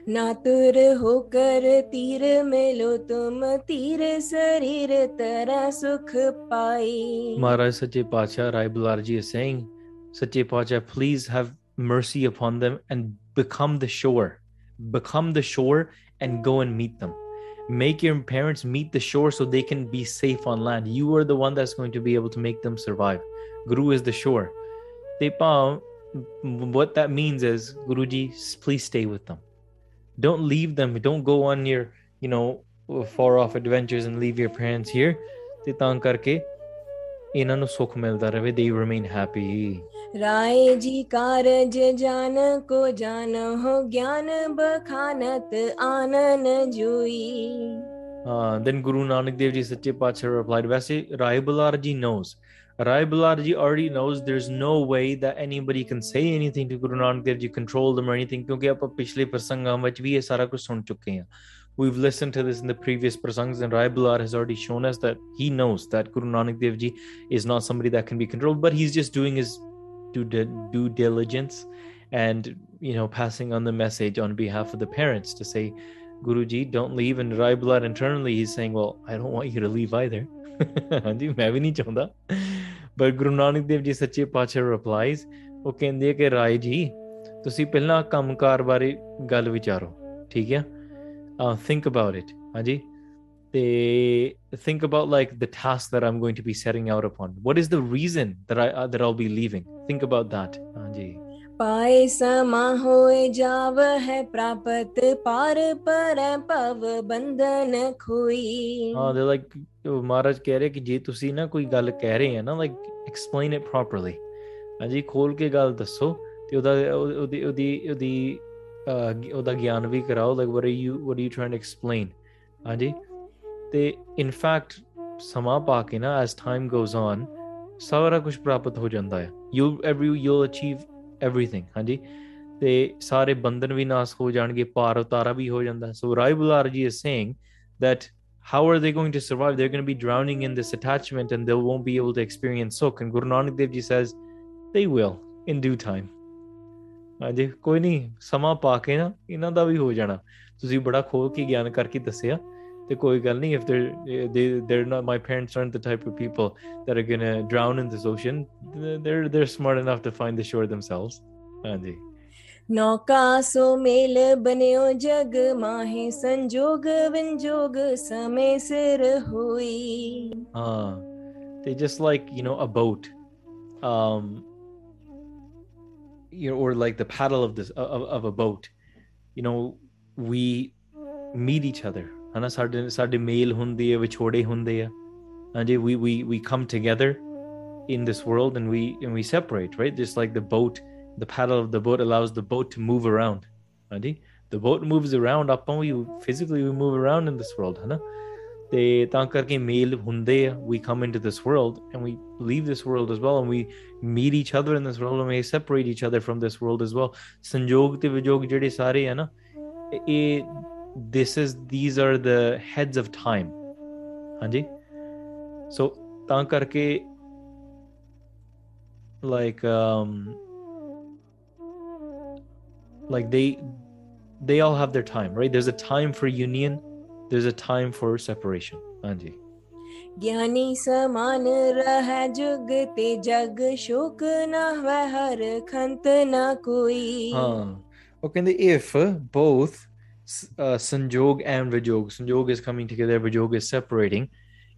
S3: नातुर होकर तीर मेलो तुम तीर शरीर तरह सुख पाई
S2: Maharaj Sache Pacha Rai Bularji is saying, Sache Pacha, please have mercy upon them and become the shore. Become the shore and go and meet them. Make your parents meet the shore so they can be safe on land. You are the one that's going to be able to make them survive. Guru is the shore. Tepa, what that means is, Guruji, please stay with them. don't leave them. Don't go on your you know far off adventures and leave your parents here. ਤਾਂ ਕਰਕੇ ਇਹਨਾਂ ਨੂੰ ਸੁਖ ਮਿਲਦਾ ਰਹੇ they remain happy.
S3: Rai ji ਕਾਰਜ ਜਾਨ ਕੋ ਜਾਨ ਹੋ ਗਿਆਨ ਬਖਾਨਤ ਆਨਨ ਜੂਈ
S2: ਹਾਂ then guru nanak dev ji sache paatsha replied vaise rai bular ji knows Rai Bular Ji already knows there's no way that anybody can say anything to Guru Nanak Dev Ji, control them or anything, because We've listened to this in the previous prasangs, and Rai Bular has already shown us that he knows that Guru Nanak Dev Ji is not somebody that can be controlled, but he's just doing his due, due diligence and you know passing on the message on behalf of the parents to say, Guruji, don't leave. And Rai Bular internally he's saying, Well, I don't want you to leave either. ਹਾਂਜੀ, ਮੈਂ ਵੀ ਨਹੀਂ ਚਾਹੁੰਦਾ। ਪਰ ਗੁਰੂ ਨਾਨਕ ਦੇਵ ਜੀ ਸੱਚੇ ਪਾਤਸ਼ਾਹ replies ਉਹ ਕਹਿੰਦੇ ਕਿ, ਰਾਏ ਜੀ, ਤੁਸੀਂ ਪਹਿਲਾਂ ਕੰਮਕਾਰ ਬਾਰੇ ਗੱਲ ਵਿਚਾਰੋ, ਠੀਕ ਹੈ ਆ ਥਿੰਕ ਅਬਾਊਟ ਇਟ ਹਾਂਜੀ? ਤੇ think about like the task that I'm going to be setting out upon what is the reason that I that all be leaving think about that ਹਾਂਜੀ।
S3: ਪਾਏ ਸਮਾ ਹੋਏ ਜਾਵ ਹੈ ਪ੍ਰਾਪਤ, ਪਾਰ ਪਰ ਭਵ ਬੰਧਨ ਖੋਈ।
S2: ਹਾਂ ਦੇ ਲਾਈਕ ਮਹਾਰਾਜ ਕਹਿ ਰਹੇ ਕਿ ਜੇ ਤੁਸੀਂ ਨਾ ਕੋਈ ਗੱਲ ਕਹਿ ਰਹੇ ਆ ਨਾ ਲਾਈਕ ਐਕਸਪਲੇਨ ਇਟ ਪ੍ਰੋਪਰਲੀ ਹਾਂਜੀ, ਖੋਲ ਕੇ ਗੱਲ ਦੱਸੋ, ਤੇ ਉਹਦਾ ਉਹਦੀ ਉਹਦੀ ਉਹਦੀ ਉਹਦਾ ਗਿਆਨ ਵੀ ਕਰਾਓ like what are you what are you trying to explain ਹਾਂਜੀ, ਤੇ ਇਨ ਫੈਕਟ ਸਮਾਂ ਪਾ ਕੇ ਨਾ ਐਸ ਟਾਈਮ ਗੋਜ਼ ਔਨ ਸਾਰਾ ਕੁਝ ਪ੍ਰਾਪਤ ਹੋ ਜਾਂਦਾ ਹੈ you every you achieve everything ਹਾਂਜੀ ਤੇ ਸਾਰੇ ਬੰਧਨ ਵੀ ਨਾਸ ਹੋ ਜਾਣਗੇ ਪਾਰ ਉਤਾਰਾ ਵੀ ਹੋ ਜਾਂਦਾ so Rai Bular ji is saying that how are they going to survive? They're going to be drowning in this attachment and they won't be able to experience Sukh. And Guru Nanak Dev Ji says, they will in due time. ਹਾਂਜੀ ਕੋਈ ਨਹੀਂ ਸਮਾਂ ਪਾ ਕੇ ਨਾ ਇਹਨਾਂ ਦਾ ਵੀ ਹੋ ਜਾਣਾ ਤੁਸੀਂ ਬੜਾ ਖੋਲ ਕੇ ਗਿਆਨ ਕਰਕੇ ਦੱਸਿਆ ਤੇ ਕੋਈ ਗੱਲ if they're they they're not my parents aren't the type of people that are gonna drown in this ocean they're they're smart enough to find the shore themselves. ਹਾਂਜੀ
S3: ਨੌਕਾ ਸੋ ਮੇਲ ਬਨਿਓ ਜਗ ਮਾਹੇ ਸੰਜੋਗ ਵਿੰਜੋਗ ਸਮੇ ਸਿਰ ਹੋਈ
S2: ਹਾਂ ਤੇ just like you نو a boat um you know or like the paddle of this of, of a boat. You know we meet each other. ਹਨਾ ਸਾਡੇ ਸਾਡੇ ਮੇਲ ਹੁੰਦੇ ਆ ਵਿਛੋੜੇ ਹੁੰਦੇ ਆ ਹਾਂਜੀ we we we come together in this world and we and we separate right just like the boat the paddle of the boat allows the boat to move around ਹਾਂਜੀ the boat moves around ਆਪਾਂ we physically we move around in this world ਹਨਾ ਤੇ ਤਾਂ ਕਰਕੇ ਮੇਲ ਹੁੰਦੇ ਆ we come into this world and we leave this world as well and we meet each other in this world and we separate each other from this world as well ਸੰਜੋਗ ਤੇ ਵਿਜੋਗ ਜਿਹੜੇ ਸਾਰੇ ਆ ਨਾ ਇਹ this is these are the heads of time ਹਾਂਜੀ so ਤਾਂ ਕਰਕੇ like um like they they all have their time right there's a time for union there's a time for separation ਹਾਂਜੀ
S3: ज्ञानी समान रह जुग ते जग शोक न वह हर खंत न कोई
S2: ਹਾਂ ਉਹ ਕਹਿੰਦੇ if both uh, sanjog and vijog sanjog is coming together vijog is separating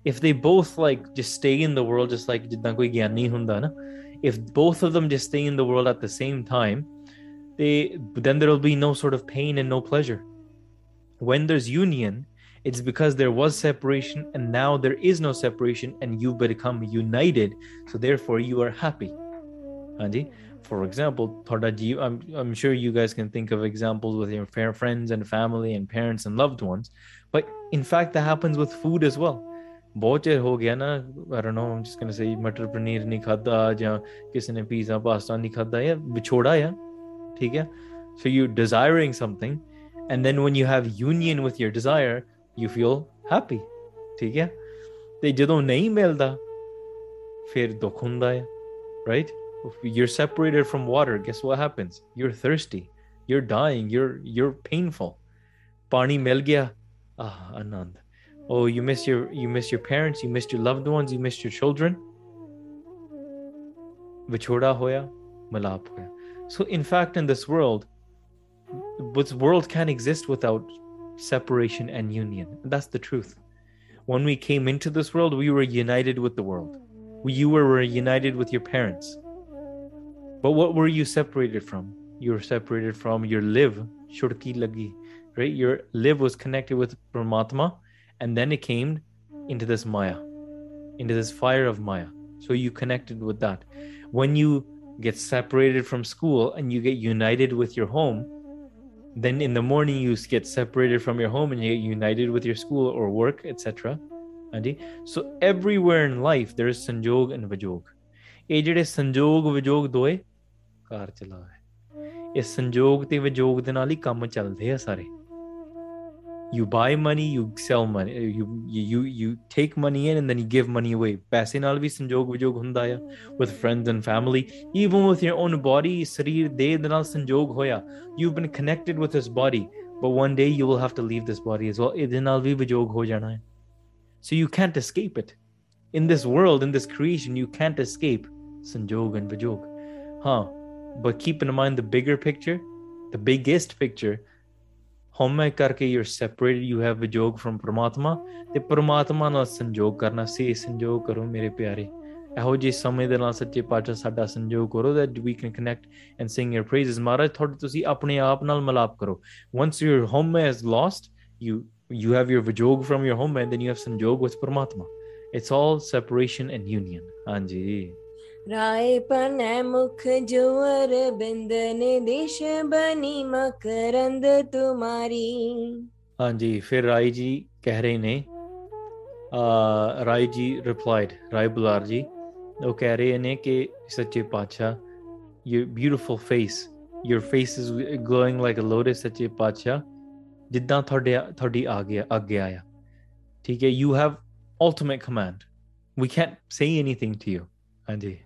S2: if they both like just stay in the world just like ਜਿੱਦਾਂ ਕੋਈ ਗਿਆਨੀ ਹੁੰਦਾ ਨਾ if both of them just stay in the world at the same time they then there will be no sort of pain and no pleasure when there's union it's because there was separation and now there is no separation and you become united so therefore you are happy Anji? for example ਤੁਹਾਡਾ ਜੀਵ I'm, I'm sure you guys can think of examples with your fair friends and family and parents and loved ones but in fact that happens with food as well ਬਹੁਤ ਚਿਰ ਹੋ ਗਿਆ ਨਾ I don't know I'm just going to say ਮਟਰ ਪਨੀਰ ਨਹੀਂ ਖਾਦਾ ਜਾਂ ਕਿਸੇ ਨੇ ਪੀਜ਼ਾ ਪਾਸਤਾ ਨਹੀਂ ਖਾਦਾ ਜਾਂ ਵਿਛੋੜਾ ਆ ਠੀਕ ਹੈ so you're desiring something and then when you have union with your desire you feel happy ਠੀਕ ਹੈ ਤੇ ਜਦੋਂ ਨਹੀਂ ਮਿਲਦਾ ਫਿਰ ਦੁੱਖ ਹੁੰਦਾ ਹੈ right if you're separated from water guess what happens? You're thirsty. You're dying. You're you're painful. Pani mil gaya. Ah anand. Oh you miss your you miss your parents. You missed your loved ones. You missed your children. Vichoda hoya malap hoya. So in fact in this world this world can't exist without separation and union. That's the truth. When we came into this world we were united with the world. You were united with your parents but what were you separated from? You were separated from your live, shurki lagi, right? Your live was connected with Pramatma, and then it came into this Maya, into this fire of Maya. So you connected with that. When you get separated from school and you get united with your home, then in the morning you get separated from your home and you get united with your school or work, etc. So everywhere in life there is sanjog and vijog. Ajit is sanjog vijog ਦੋਏ ਕਾਰ ਚਲਾ ਹੈ ਇਹ ਸੰਜੋਗ ਤੇ ਵਿਜੋਗ ਦੇ ਨਾਲ ਹੀ ਕੰਮ ਚੱਲਦੇ ਆ ਸਾਰੇ you buy money you sell money you you you take money in and then you give money away ਪੈਸੇ ਨਾਲ ਵੀ ਸੰਜੋਗ ਵਿਜੋਗ ਹੁੰਦਾ ਆ with friends and family even with your own body ਸਰੀਰ ਦੇ ਨਾਲ ਸੰਜੋਗ ਹੋਇਆ you've been connected with this body but one day you will have to leave this body as well ਇਹਦੇ ਨਾਲ ਵੀ ਵਿਜੋਗ ਹੋ ਜਾਣਾ ਹੈ so you can't escape it in this world in this creation you can't escape sanjog and vijog huh but keep in mind the bigger picture the biggest picture home karke you're separated you have vijog from pramatma ਤੇ ਪ੍ਰਮਾਤਮਾ ਨਾਲ ਸੰਜੋਗ ਕਰਨਾ ਸੇ ਸੰਜੋਗ ਕਰੋ ਮੇਰੇ ਪਿਆਰੇ ਇਹੋ ਜਿਹੇ ਸਮੇਂ ਦੇ ਨਾਲ ਸੱਚੇ ਪਾਤਸ਼ਾਹ ਸਾਡਾ ਸੰਜੋਗ ਕਰੋ that we can connect and sing your praises ਮਹਾਰਾਜ ਤੁਹਾਡੇ ਤੁਸੀਂ ਆਪਣੇ ਆਪ ਨਾਲ ਮਲਾਪ ਕਰੋ once your home is lost you you have your vijog from your home and then you have sanjog with pramatma it's all separation and union ਹਾਂਜੀ
S3: राय पन मुख जोर बिंदन देश बनी मकरंद तुम्हारी
S2: ਹਾਂਜੀ ਫਿਰ ਰਾਈ ਜੀ ਕਹਿ ਰਹੇ ਨੇ ਆ ਰਾਈ ਜੀ ਰਿਪਲਾਈਡ ਰਾਈ ਬੁਲਾਰ ਜੀ ਉਹ ਕਹਿ ਰਹੇ ਨੇ ਕਿ ਸੱਚੇ ਪਾਤਸ਼ਾਹ your beautiful face your face is glowing like a lotus ਸੱਚੇ ਪਾਤਸ਼ਾਹ ਜਿੱਦਾਂ ਤੁਹਾਡੇ ਤੁਹਾਡੀ ਆ ਗਿਆ ਅੱਗੇ ਆਇਆ ਠੀਕ ਹੈ you have ultimate command we can't say anything to you ਹਾਂਜੀ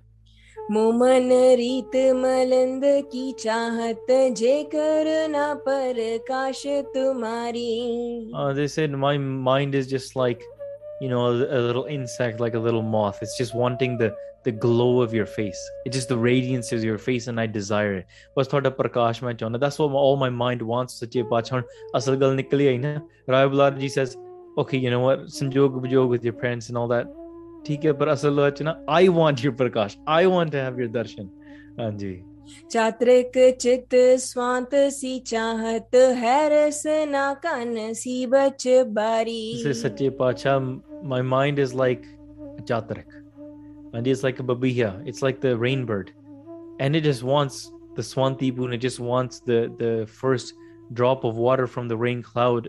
S3: मोमन रीत मलंद की चाहत जे करना पर काश तुम्हारी
S2: Uh, they said my mind is just like, you know, a, a little insect, like a little moth. It's just wanting the the glow of your face. It's just the radiance of your face, and I desire it. बस थोड़ा प्रकाश मैं चाहना. That's what all my mind wants. सच्चे पातशाह ਹੁਣ ਅਸਲ ਗੱਲ ਨਿਕਲੀ ਆਈ ਨਾ. Rai Bular ji says, okay, you know what? ਸੰਜੋਗ ਵਿਜੋਗ with your parents and all that. ठीक है पर असल रचना I want your prakash I want to have your darshan हाँ जी
S3: चात्रिक चित स्वांत सी चाहत है रसना कन सी बच बारी
S2: Sache Patshah my mind is like chatrik and it's like a babiha it's like the rainbird and it just wants the swanti boon it just wants the the first drop of water from the rain cloud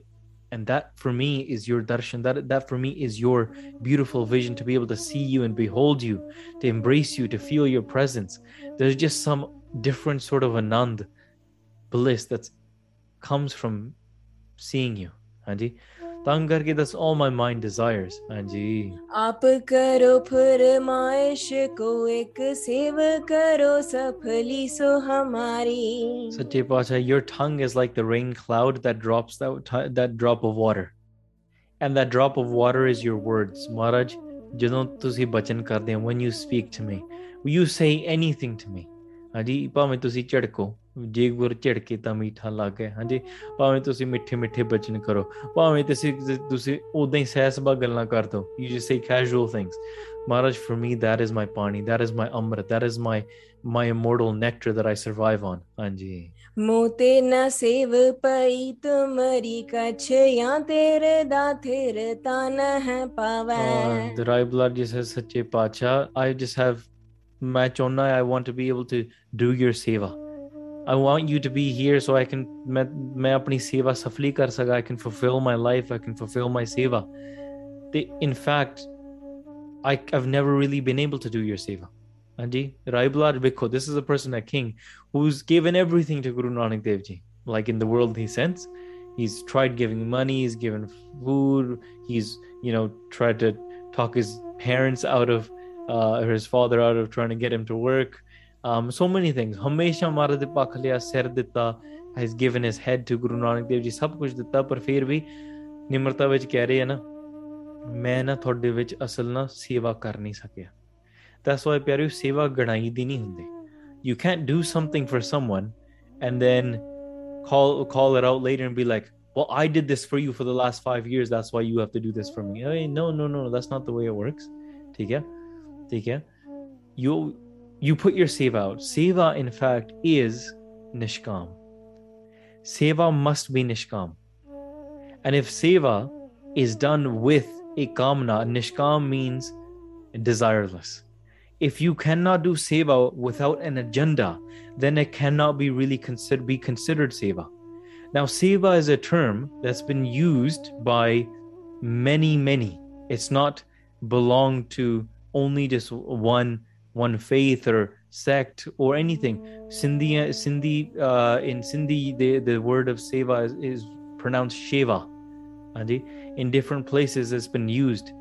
S2: And that for me is your darshan. That that for me is your beautiful vision to be able to see you and behold you, to embrace you, to feel your presence. There's just some different sort of anand bliss that comes from seeing you. Anji. ਤਾਂ ਕਰਕੇ that's all my mind desires. ਹਾਂਜੀ
S3: आप करो फरमाइश को एक save करो सफली सो हमारी
S2: ਸੱਚੇ ਪਾਤਸ਼ਾਹ your tongue is like the rain cloud that drops that that drop of water. And that drop of water is your words. ਮਹਾਰਾਜ ਜਦੋਂ ਤੁਸੀਂ ਬਚਨ ਕਰਦੇ ਹੋ when you speak to me, you say anything to me. ਹਾਂਜੀ ਭਾਵੇਂ ਤੁਸੀਂ ਝੜਕੋ ਜੇ ਗੁਰ ਝਿੜਕੇ ਤਾਂ ਮੀਠਾ ਲੱਗੇ ਹਾਂਜੀ ਭਾਵੇਂ ਤੁਸੀਂ ਮਿੱਠੇ ਮਿੱਠੇ ਬਚਨ ਕਰੋ ਭਾਵੇਂ ਤੁਸੀਂ ਤੁਸੀਂ ਉਦਾਂ ਹੀ ਸਹਿਸਬਾ ਗੱਲਾਂ ਕਰ ਦੋ you just say casual things Maharaj for me that is my pani that is my amrit that is my my immortal nectar that I survive on ਹਾਂਜੀ
S3: ਮੋਤੇ ਨਾ ਸੇਵ ਪਈ ਤੁਮਰੀ ਕਛ ਜਾਂ ਤੇਰੇ ਦਾ ਥੇਰ
S2: ਤਨ ਹੈ ਪਾਵੈ ਦਰਾਈ ਬਲੱਡ ਜਿਸ ਸੱਚੇ ਪਾਤਸ਼ਾਹ ਆਈ ਜਸ ਹੈਵ ਮੈਂ ਚਾਹੁੰਦਾ I want to be able to do your seva I want you to be here so I can मैं मैं अपनी सेवा सफली saka. I can fulfill my life I can fulfill my seva they in fact I have never really been able to do your seva Anji Rai Bular Bhikkhu this is a person a king who's given everything to Guru Nanak Dev Ji like in the worldly sense he's tried giving money he's given food he's you know tried to talk his parents out of uh, his father out of trying to get him to work um, so many things. Hamesha maharaj de pakh has given his head to guru nanak dev ji sab kuch ditta par phir vi nimrata vich keh rahe hai na main na thode vich asal na seva sakya. That's why pyaru you can't do something for someone and then call it out later and be like well i did this for you for the last 5 years. That's why you have to do this for me. I no no no. That's not the way it works. Theek hai? Theek hai? You you put your seva out. Seva in fact is nishkam. Seva must be nishkam. And if seva is done with a kamna nishkam means desireless. If you cannot do seva without an agenda then it cannot be really considered be considered seva. Now seva is a term that's been used by many many. It's not belong to only just one one faith or sect or anything. Sindhi sindhi uh, in sindhi the, the word of seva is, is pronounced Shiva. In different places it's been used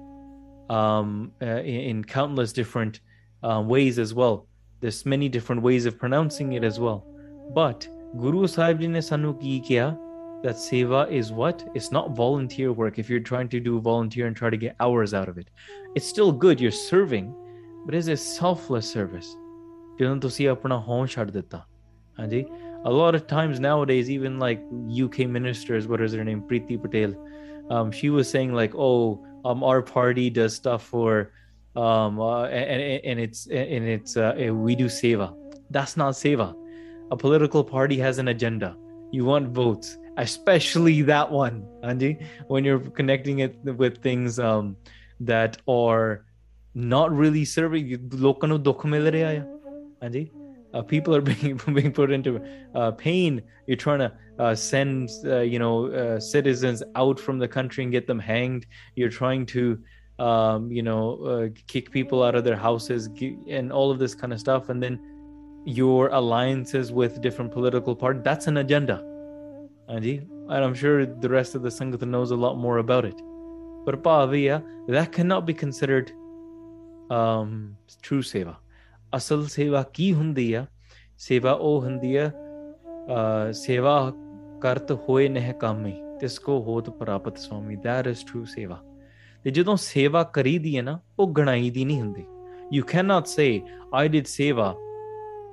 S2: um, uh, in, in countless different uh, ways as well. There's many different ways of pronouncing it as well. But guru sahib ji ne sanu ki kiya that seva is what? It's not volunteer work. If you're trying to do volunteer and try to get hours out of it it's still good. You're serving but it's a selfless service. You don't ਜਦੋਂ ਤੁਸੀਂ ਆਪਣਾ ਹੋਂ home ਦਿੱਤਾ ਹਾਂਜੀ a lot of times nowadays, even like UK ministers, what is her name, Priti Patel, um, she was saying like, oh, um, our party does stuff for, um, uh, and, it's and it's uh, we do seva. That's not seva. A political party has an agenda. You want votes, especially that one, Anji, when you're connecting it with things that are not really serving ਲੋਕਾਂ ਨੂੰ ਦੁੱਖ ਮਿਲ ਰਿਹਾ ਆ ਹਾਂਜੀ uh, people are being being put into uh, pain you're trying to uh, send uh, you know uh, citizens out from the country and get them hanged you're trying to um, you know uh, kick people out of their houses and all of this kind of stuff and then your alliances with different political parties that's an agenda Anji, and i'm sure the rest of the sangat knows a lot more about it but Pavia, that cannot be considered um, true seva ਅਸਲ ਸੇਵਾ ਕੀ ਹੁੰਦੀ ਆ? ਸੇਵਾ ਉਹ ਹੁੰਦੀ ਆ ਸੇਵਾ ਕਰਤ ਹੋਏ ਨਹਿ ਕਾਮੇ ਤਿਸ ਕੋ ਹੋਤ ਪ੍ਰਾਪਤ ਸੁਆਮੀ ਦੈਟ ਇਜ਼ ਟਰੂ ਸੇਵਾ। ਤੇ ਜਦੋਂ ਸੇਵਾ ਕਰੀਦੀ ਹੈ ਨਾ ਉਹ ਗਣਾਈ ਦੀ ਨਹੀਂ ਹੁੰਦੀ। You can not say I did seva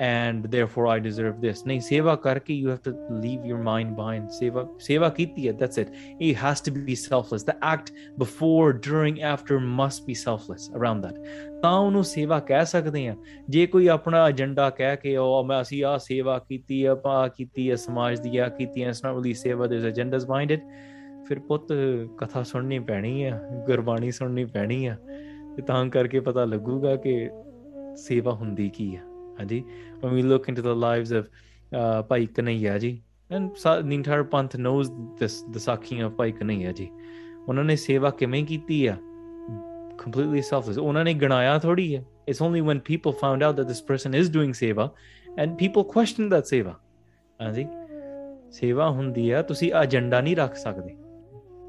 S2: and therefore I deserve this ਨਹੀਂ ਸੇਵਾ ਕਰਕੇ you have to leave your mind behind ਸੇਵਾ ਸੇਵਾ ਕੀਤੀ ਹੈ that's it it has to be selfless the act before during after must be selfless around that ਤਾਂ ਉਹਨੂੰ ਸੇਵਾ ਕਹਿ ਸਕਦੇ ਆ ਜੇ ਕੋਈ ਆਪਣਾ ਏਜੰਡਾ ਕਹਿ ਕੇ ਉਹ ਮੈਂ ਅਸੀਂ ਆ ਸੇਵਾ ਕੀਤੀ ਆ ਪਾ ਕੀਤੀ ਆ ਸਮਾਜ ਦੀ ਆ ਕੀਤੀ ਐ ਇਸ ਨਾਲ ਉਹਦੀ ਸੇਵਾ ਦੇ ਏਜੰਡਸ ਬਿਹਾਈਂਡ ਇਟ ਫਿਰ ਪੁੱਤ, ਕਥਾ ਸੁਣਨੀ ਪੈਣੀ ਆ, ਗੁਰਬਾਣੀ ਸੁਣਨੀ ਪੈਣੀ ਆ। ਤੇ ਤਾਂ ਕਰਕੇ ਪਤਾ ਲੱਗੂਗਾ ਕਿ ਸੇਵਾ ਹੁੰਦੀ ਕੀ ਆ। ਹਾਂਜੀ? when we look into the lives of uh, Bhai Kanhaiya ji, and the entire panth knows this, the Sakhi of Bhai Kanhaiya ji. ਉਹਨਾਂ seva ਸੇਵਾ ਕਿਵੇਂ ਕੀਤੀ completely selfless. ਉਹਨਾਂ ਨੇ ਗਣਾਇਆ ਥੋੜੀ it's only when people found out that this person is doing seva and people questioned that seva. ਹਾਂਜੀ ਸੇਵਾ ਹੁੰਦੀ to si agenda ni ਰੱਖ sakde.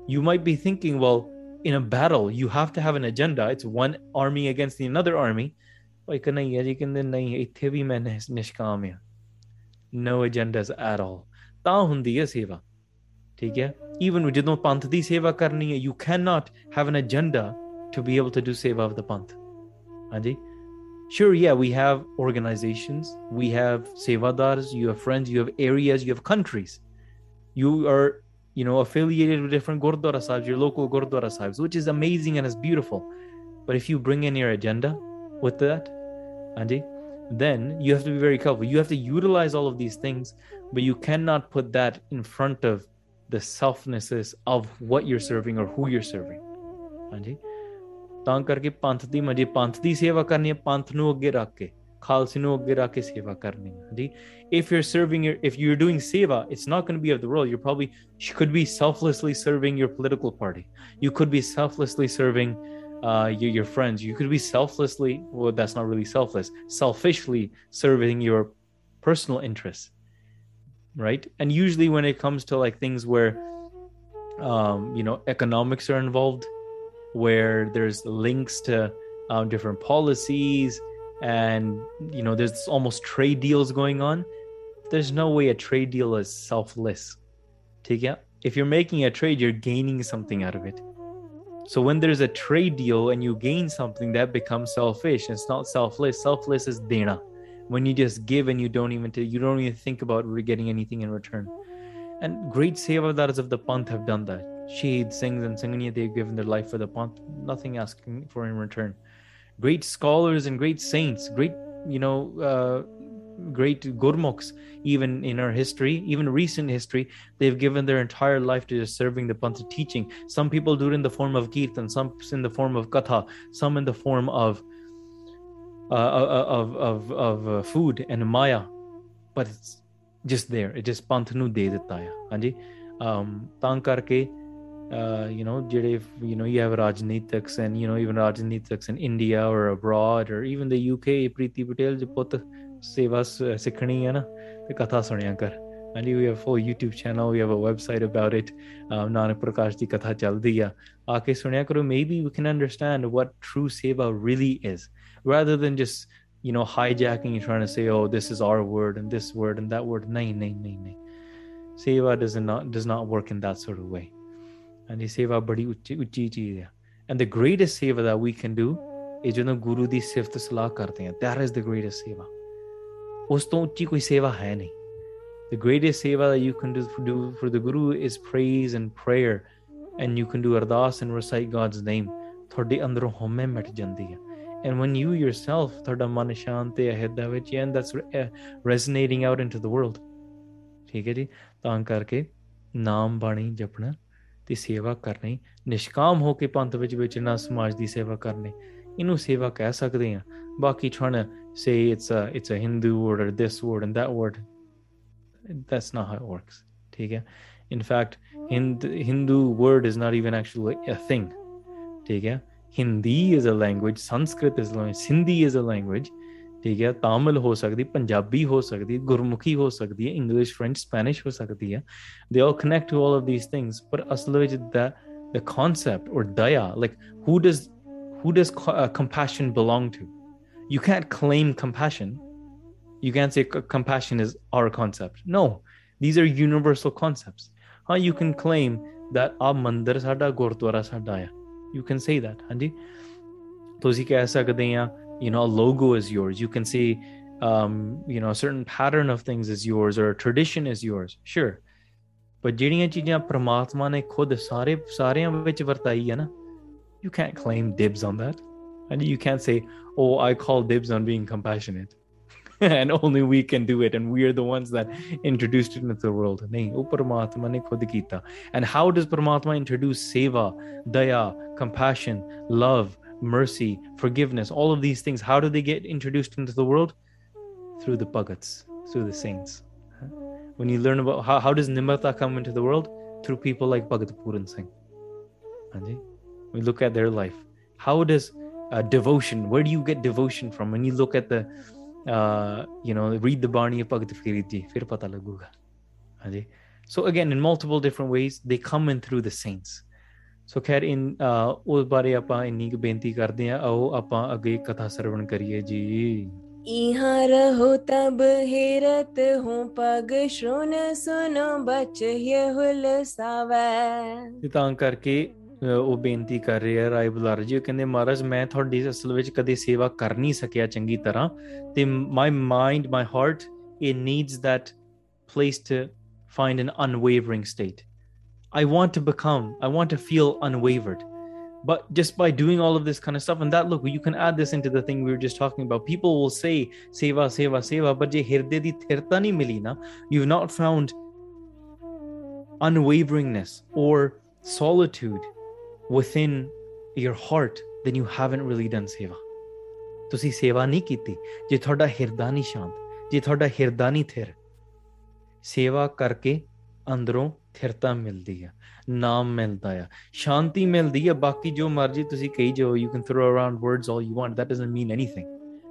S2: you might be thinking well in a battle you have to have an agenda. It's one army against the another army. ਭਾਈ ਕਨਈਆ ਜੀ ਕਹਿੰਦੇ ਨਹੀਂ ਇੱਥੇ ਵੀ ਮੈਂ ਨਿਸ਼ਕਾਮ ਆ ਨੋ ਏਜੰਡਾਸ ਐਟ ਆਲ ਤਾਂ ਹੁੰਦੀ ਹੈ ਸੇਵਾ ਠੀਕ ਹੈ ਇਵਨ ਜਦੋਂ ਪੰਥ ਦੀ ਸੇਵਾ ਕਰਨੀ ਹੈ you can not have an agenda to be able to do ਸੇਵਾ ਆਫ ਦ ਪੰਥ ਹਾਂਜੀ sure yeah we have organizations we have sevadars you have friends you have areas you have countries you are you know affiliated with different gurdwara sahibs your local gurdwara sahibs which is amazing and is beautiful but if you bring in your agenda with that Andy, then you have to be very careful. You have to utilize all of these things, but you cannot put that in front of the selfnesses of what you're serving or who you're serving. ਹਾਂਜੀ ਤਾਂ ਕਰਕੇ ਪੰਥ ਦੀ ਮਜੇ ਪੰਥ ਦੀ ਸੇਵਾ ਕਰਨੀ ਹੈ ਪੰਥ ਨੂੰ ਅੱਗੇ ਰੱਖ ਕੇ ਖਾਲਸੇ ਨੂੰ ਅੱਗੇ ਰੱਖ ਕੇ ਸੇਵਾ ਕਰਨੀ ਹੈ ਜੀ if you're serving your if you're doing seva it's not going to be of the world you're probably you could be selflessly serving your political party you could be selflessly serving uh, your, your friends. You could be selflessly, well, that's not really selfless, selfishly serving your personal interests, right? And usually when it comes to like things where, um, you know, economics are involved, where there's links to um, different policies, and you know, there's almost trade deals going on. There's no way a trade deal is selfless. Take it. If you're making a trade, you're gaining something out of it so when there's a trade deal and you gain something, that becomes selfish. It's not selfless. Selfless is dena. When you just give and you don't even you don't even think about getting anything in return. And great sevadars of the Panth have done that. Shaheed Singhs and Singhania, they've given their life for the Panth, nothing asking for in return. Great scholars and great saints, great, you know, uh, great gurmukhs, even in our history, even recent history, they've given their entire life to just serving the Pantha teaching. Some people do it in the form of kirtan, some in the form of katha, some in the form of uh, uh of of of uh, food and maya, but it's just there. It just ਪੰਥ ਨੂੰ ਦੇ ਦਿੱਤਾ ਹੈ ਹਾਂਜੀ ਤਾਂ ਕਰਕੇ uh, you know, if you know, you have Rajneetiks and, you know, even Rajneetiks in India or abroad or even the UK, Priti Patel, जो uh, the सेवा सिखनी है and we have a full YouTube channel, we have a website about it. Um, Nanak Prakash katha maybe we can understand what true seva really is, rather than just you know hijacking and trying to say, oh, this is our word and this word and that word. Nay. Seva does not does not work in that sort of way. And seva badi uchi uchi cheez hai and the greatest seva that we can do is ਜਦੋਂ ਗੁਰੂ ਦੀ ਸਿਫਤ ਸਲਾਹ ਕਰਦੇ ਹਾਂ that is the greatest seva ਉਸ ਤੋਂ ਉੱਚੀ ਕੋਈ ਸੇਵਾ ਹੈ ਨਹੀਂ the greatest seva that you can do for, do for the guru is praise and prayer and you can do ardas and recite god's name ਤੁਹਾਡੇ ਅੰਦਰੋਂ ਹਉਮੈ ਮਿਟ ਜਾਂਦੀ ਹੈ and when you yourself ਤੁਹਾਡਾ ਮਨ ਸ਼ਾਂਤ ਹੈ ਹਿਰਦਾ ਵਿੱਚ and that's resonating out into the world ਠੀਕ ਹੈ ਜੀ ਤਾਂ ਕਰਕੇ ਨਾਮ ਬਾਣੀ ਜਪਣਾ ਤੇ ਸੇਵਾ ਕਰਨੀ ਨਿਸ਼ਕਾਮ ਹੋ ਕੇ ਪੰਥ ਵਿੱਚ ਵਿਚਰਨਾ ਸਮਾਜ ਦੀ ਸੇਵਾ ਕਰਨੀ ਇਹਨੂੰ ਸੇਵਾ ਕਹਿ ਸਕਦੇ ਆ ਬਾਕੀ trying to say it's a it's a Hindu word or this word and that word. That's not how it works. Take it. In fact, Hindu word is not even actually a thing. Take it. Hindi is a language, Sanskrit is a language, Sindhi is a language. ਠੀਕ ਹੈ ਤਾਮਿਲ ਹੋ ਸਕਦੀ ਪੰਜਾਬੀ ਹੋ ਸਕਦੀ ਗੁਰਮੁਖੀ ਹੋ ਸਕਦੀ ਹੈ English French Spanish ਹੋ ਸਕਦੀ ਹੈ they all connect to all of these things ਪਰ ਅਸਲ ਵਿੱਚ ਦਾ the concept or daya like who does who does uh, compassion belong to you can't claim compassion you can't say compassion is our concept no these are universal concepts how you can claim that ਆ ਮੰਦਰ ਸਾਡਾ ਗੁਰਦੁਆਰਾ ਸਾਡਾ ਆ you can say that ਹਾਂਜੀ ਤੁਸੀਂ ਕਹਿ ਸਕਦੇ ਆ you know a logo is yours you can say um, you know a certain pattern of things is yours or a tradition is yours sure but ਜਿਹੜੀਆਂ ਚੀਜ਼ਾਂ ਪ੍ਰਮਾਤਮਾ ਨੇ ਖੁਦ ਸਾਰੇ ਸਾਰਿਆਂ ਵਿੱਚ ਵਰਤਾਈ ਹੈ ਨਾ you can't claim dibs on that and you can't say oh i call dibs on being compassionate and only we can do it and we are the ones that introduced it into the world nahi oh parmatma ne khud kita and how does parmatma introduce seva daya compassion love mercy forgiveness all of these things how do they get introduced into the world? Through the bhagats through the saints. When you learn about how, how does nimrata come into the world? Through people like bhagat puran singh. We look at their life. How does uh, devotion where do you get devotion from? When you look at the uh, you know read the Barney of Bhagavad Gita fir pata so again in multiple different ways they come in through the saints ਸੋ ਖੈਰ ਇਨ ਉਸ ਬਾਰੇ ਆਪਾਂ ਇੰਨੀ ਕੁ ਬੇਨਤੀ ਕਰਦੇ ਆ ਆਓ ਆਪਾਂ ਅੱਗੇ ਕਥਾ ਸਰਵਣ ਕਰੀਏ ਜੀ
S3: इहाँ रहो तब हेरत हूँ पग श्रोन सुनो बच ये हुल सावै
S2: ਤਾਂ ਕਰਕੇ ਉਹ ਬੇਨਤੀ ਕਰ ਰਿਹਾ ਰਾਏ ਬੁਲਾਰ ਜੀ ਉਹ ਕਹਿੰਦੇ ਮਹਾਰਾਜ ਮੈਂ ਤੁਹਾਡੀ ਅਸਲ ਵਿੱਚ ਕਦੇ ਸੇਵਾ ਕਰ ਨਹੀਂ ਸਕਿਆ ਚੰਗੀ ਤਰ੍ਹਾਂ ਤੇ my mind my heart it needs that place to find an unwavering state i want to become i want to feel unwavered but just by doing all of this kind of stuff and that look you can add this into the thing we were just talking about people will say seva seva seva but je hirde di thirta nahi mili na you've not found unwaveringness or solitude within your heart then you haven't really done seva ਤੁਸੀਂ ਸੇਵਾ ਨਹੀਂ ਕੀਤੀ ਜੇ ਤੁਹਾਡਾ ਹਿਰਦਾ ਨਹੀਂ ਸ਼ਾਂਤ ਜੇ ਤੁਹਾਡਾ ਹਿਰਦਾ ਨਹੀਂ ਥਿਰ ਸੇਵਾ ਕਰਕੇ ਅੰਦਰੋਂ ਥਿਰਤਾ ਮਿਲਦੀ ਆ ਨਾਮ ਮਿਲਦਾ ਆ ਸ਼ਾਂਤੀ ਮਿਲਦੀ ਆ ਬਾਕੀ ਜੋ ਮਰਜ਼ੀ ਤੁਸੀਂ ਕਹੀ ਜਾਓ you can throw around words all you want that doesn't mean anything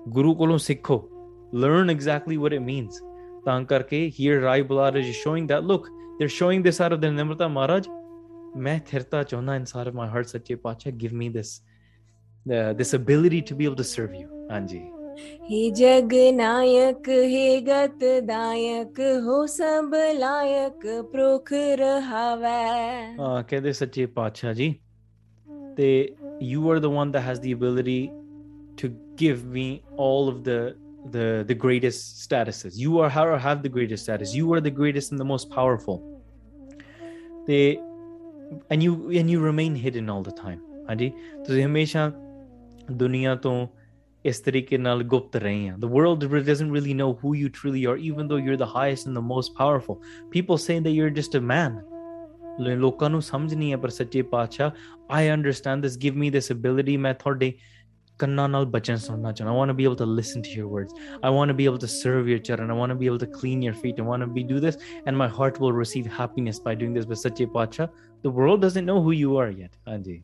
S2: ਗੁਰੂ ਕੋਲੋਂ ਸਿੱਖੋ learn exactly what it means ਤਾਂ ਕਰਕੇ here Rai Balad is showing that look they're showing this out of the Nimrata Maharaj ਮੈਂ ਥਿਰਤਾ ਚਾਹੁੰਦਾ ਇਨਸਾਰ of my heart ਸੱਚੇ ਪਾਤਸ਼ਾਹ give me this this ability to be able to serve you ਹਾਂਜੀ
S3: हे जग नायक हे गत दायक हो सब लायक प्रोख रहावै
S2: ਹਾਂ ਕਹਿੰਦੇ ਸੱਚੇ ਪਾਤਸ਼ਾਹ ਜੀ ਤੇ you are the one that has the ability to give me all of the the the greatest statuses you are how have the greatest status you are the greatest and the most powerful ਤੇ and you and you remain hidden all the time ਹਾਂਜੀ ਤੁਸੀਂ ਹਮੇਸ਼ਾ ਦੁਨੀਆ ਤੋਂ ਇਸ ਤਰੀਕੇ ਨਾਲ ਗੁਪਤ ਰਹੇ ਆ the world doesn't really know who you truly are even though you're the highest and the most powerful people say that you're just a man ਲੋਕਾਂ ਨੂੰ ਸਮਝ ਨਹੀਂ ਹੈ ਪਰ ਸੱਚੇ ਪਾਤਸ਼ਾਹ I understand this give me this ability ਮੈਂ ਤੁਹਾਡੇ ਕੰਨਾਂ ਨਾਲ ਬਚਨ ਸੁਣਨਾ ਚਾਹੁੰਦਾ I want to be able to listen to your words I want to be able to serve your charan I want to be able to clean your feet I want to be do this and my heart will receive happiness by doing this but ਸੱਚੇ ਪਾਤਸ਼ਾਹ the world doesn't know who you are yet ਹਾਂਜੀ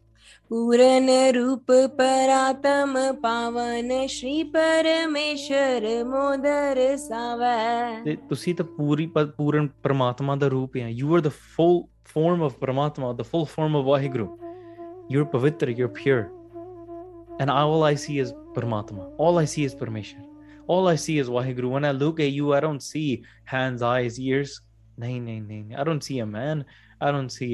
S3: पूरन रूप परातम पावन श्री परमेश्वर mother सावै
S2: ਤੇ ਤੁਸੀਂ ਤਾਂ ਪੂਰੀ ਪ- ਪੂਰਨ ਪਰਮਾਤਮਾ ਦਾ ਰੂਪ ਹੈ you are the full form of ਪਰਮਾਤਮਾ the full form of Waheguru you're ਪਵਿੱਤਰ you're pure and all I see is ਪਰਮਾਤਮਾ all I see is ਪਰਮੇਸ਼ਰ all I see is Waheguru when I look at you I don't see hands eyes ears ਨਹੀਂ ਨਹੀਂ ਨਹੀਂ I don't see a man I don't see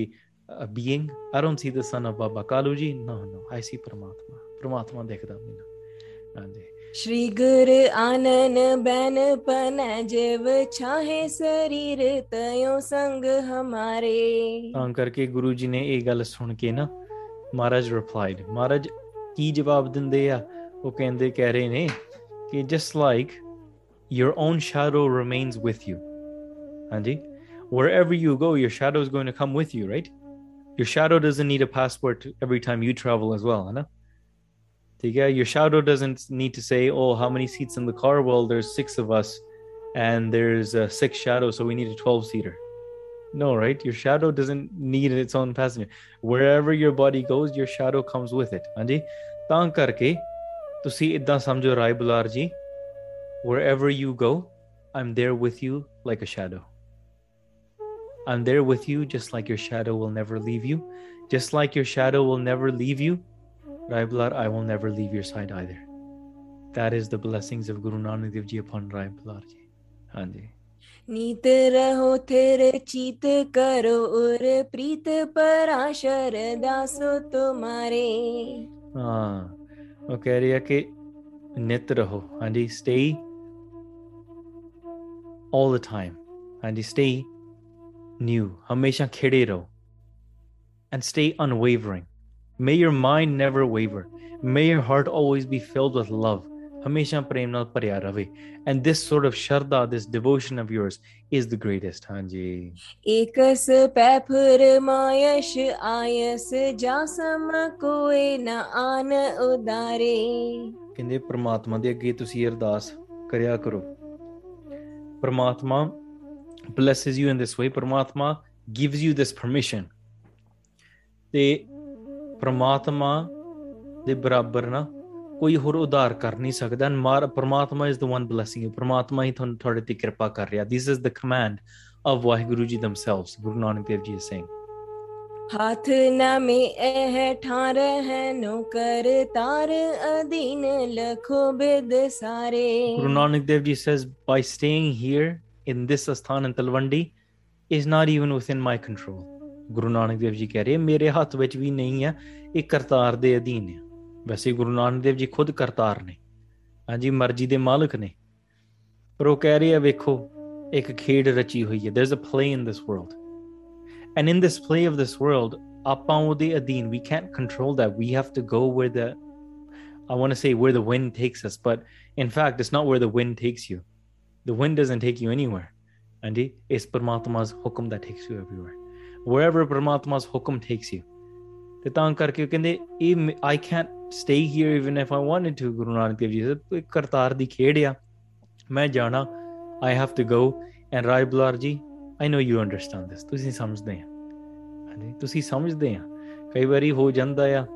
S2: a being. I don't see the son of Baba Kaluji. No, no, I see Paramatma. Paramatma ਦੇਖਦਾ ਮੈਨੂੰ ਹਾਂਜੀ
S3: ਸ਼੍ਰੀ ਗੁਰ ਆਨਨ ban ਪਨ ਜਿਵ ਛਾਹੇ ਸਰੀਰ ਤਯੋ ਸੰਗ ਹਮਾਰੇ
S2: ਤਾਂ ਕਰਕੇ ਗੁਰੂ ਜੀ ਨੇ ਇਹ ਗੱਲ ਸੁਣ ਕੇ ਨਾ ਮਹਾਰਾਜ ਰਿਪਲਾਈਡ ਮਹਾਰਾਜ ਕੀ ਜਵਾਬ ਦਿੰਦੇ ਆ ਉਹ ਕਹਿੰਦੇ ਕਹਿ ਰਹੇ ਨੇ ਕਿ just like your own shadow remains with you. Andy, wherever you go, your shadow is going to come with you, right? your shadow doesn't need a passport every time you travel as well है Yeah, your shadow doesn't need to say, "Oh, how many seats in the car?" Well, there's six of us, and there's uh, six shadows, so we need a twelve-seater. No, right? Your shadow doesn't need its own passenger. Wherever your body goes, your shadow comes with it. ਹਾਂਜੀ ਤਾਂ ਕਰਕੇ ਤੁਸੀਂ ਇਦਾਂ ਸਮਝੋ ਰਾਏ ਬੁਲਾਰ ਜੀ wherever you go I'm there with you like a shadow I'm there with you, just like your shadow will never leave you. Just like your shadow will never leave you, Rai Bular, I will never leave your side either. That is the blessings of Guru Nanak Dev Ji upon Rai Bular Ji. Hanji.
S3: नीत रहो तेरे चीत करो और प्रीत पराशर दासो तुम्हारे
S2: हाँ वो कह रही है कि नित रहो हाँ जी स्टे ऑल द टाइम हाँ जी स्टे new ਹਮੇਸ਼ਾ ਖਿੜੇ ਰਹੋ and stay unwavering may your mind never waver may your heart always be filled with love ਹਮੇਸ਼ਾ ਪ੍ਰੇਮ ਨਾਲ ਭਰਿਆ ਰਵੇ and this sort of shraddha this devotion of yours is the greatest ਹਾਂਜੀ
S3: एकस पैफुर मायश आयस जासम कोई न आन उदारे
S2: ਕਹਿੰਦੇ ਪ੍ਰਮਾਤਮਾ ਦੇ ਅੱਗੇ ਤੁਸੀਂ ਅਰਦਾਸ ਕਰਿਆ ਕਰੋ ਪ੍ਰਮਾਤਮਾ blesses you in this way ਪ੍ਰਮਾਤਮਾ gives you this permission ਤੇ ਪ੍ਰਮਾਤਮਾ ਦੇ ਬਰਾਬਰ ਨਾ ਕੋਈ ਹੋਰ ਉਧਾਰ ਕਰ ਨਹੀਂ ਸਕਦਾ and ਮਾਰ ਪ੍ਰਮਾਤਮਾ is the one blessing you ਪ੍ਰਮਾਤਮਾ ਹੀ ਤੁਹਾਨੂੰ ਤੁਹਾਡੇ ਤੇ ਕਿਰਪਾ ਕਰ ਰਿਹਾ this is the command of Waheguru ji themselves ਗੁਰੂ ਨਾਨਕ ਦੇਵ ਜੀ is saying
S3: हाथ न में एह ठार है नौकर तार अधीन लखो बिद सारे
S2: Guru Nanak Dev Ji says, by staying here in this asthan in Talwandi is not even within my control. ਗੁਰੂ ਨਾਨਕ ਦੇਵ ਜੀ ਕਹਿ ਰਹੇ ਮੇਰੇ ਹੱਥ ਵਿੱਚ ਵੀ ਨਹੀਂ ਹੈ ਇਹ ਕਰਤਾਰ ਦੇ ਅਧੀਨ ਹੈ ਵੈਸੇ ਗੁਰੂ ਨਾਨਕ ਦੇਵ ਜੀ ਖੁਦ ਕਰਤਾਰ ਨੇ ਹਾਂਜੀ ਮਰਜ਼ੀ ਦੇ ਮਾਲਕ ਨੇ ਪਰ ਉਹ ਕਹਿ ਰਹੇ ਆ ਵੇਖੋ ਇੱਕ ਖੇਡ ਰਚੀ ਹੋਈ ਹੈ there's a play in this world and in this play of this world ਆਪਾਂ ਉਹਦੇ ਅਧੀਨ we can't control that we have to go where the I want to say where the wind takes us but in fact it's not where the wind takes you the wind doesn't take you anywhere and it's Paramatma's hukum that takes you everywhere wherever Paramatma's hukum takes you ਤੇ ਤਾਂ ਕਰਕੇ ਉਹ ਕਹਿੰਦੇ ਇਹ I can't stay here even if I wanted to ਗੁਰੂ ਨਾਨਕ ਦੇਵ ਜੀ ਸਾਹਿਬ ਕਰਤਾਰ ਦੀ ਖੇਡ ਆ ਮੈਂ ਜਾਣਾ I have to go and Rai Bular ਜੀ I know you understand this ਤੁਸੀਂ ਸਮਝਦੇ ਆ ਹਾਂਜੀ ਤੁਸੀਂ ਸਮਝਦੇ ਆ ਕਈ ਵਾਰੀ ਹੋ ਜਾਂਦਾ ਆ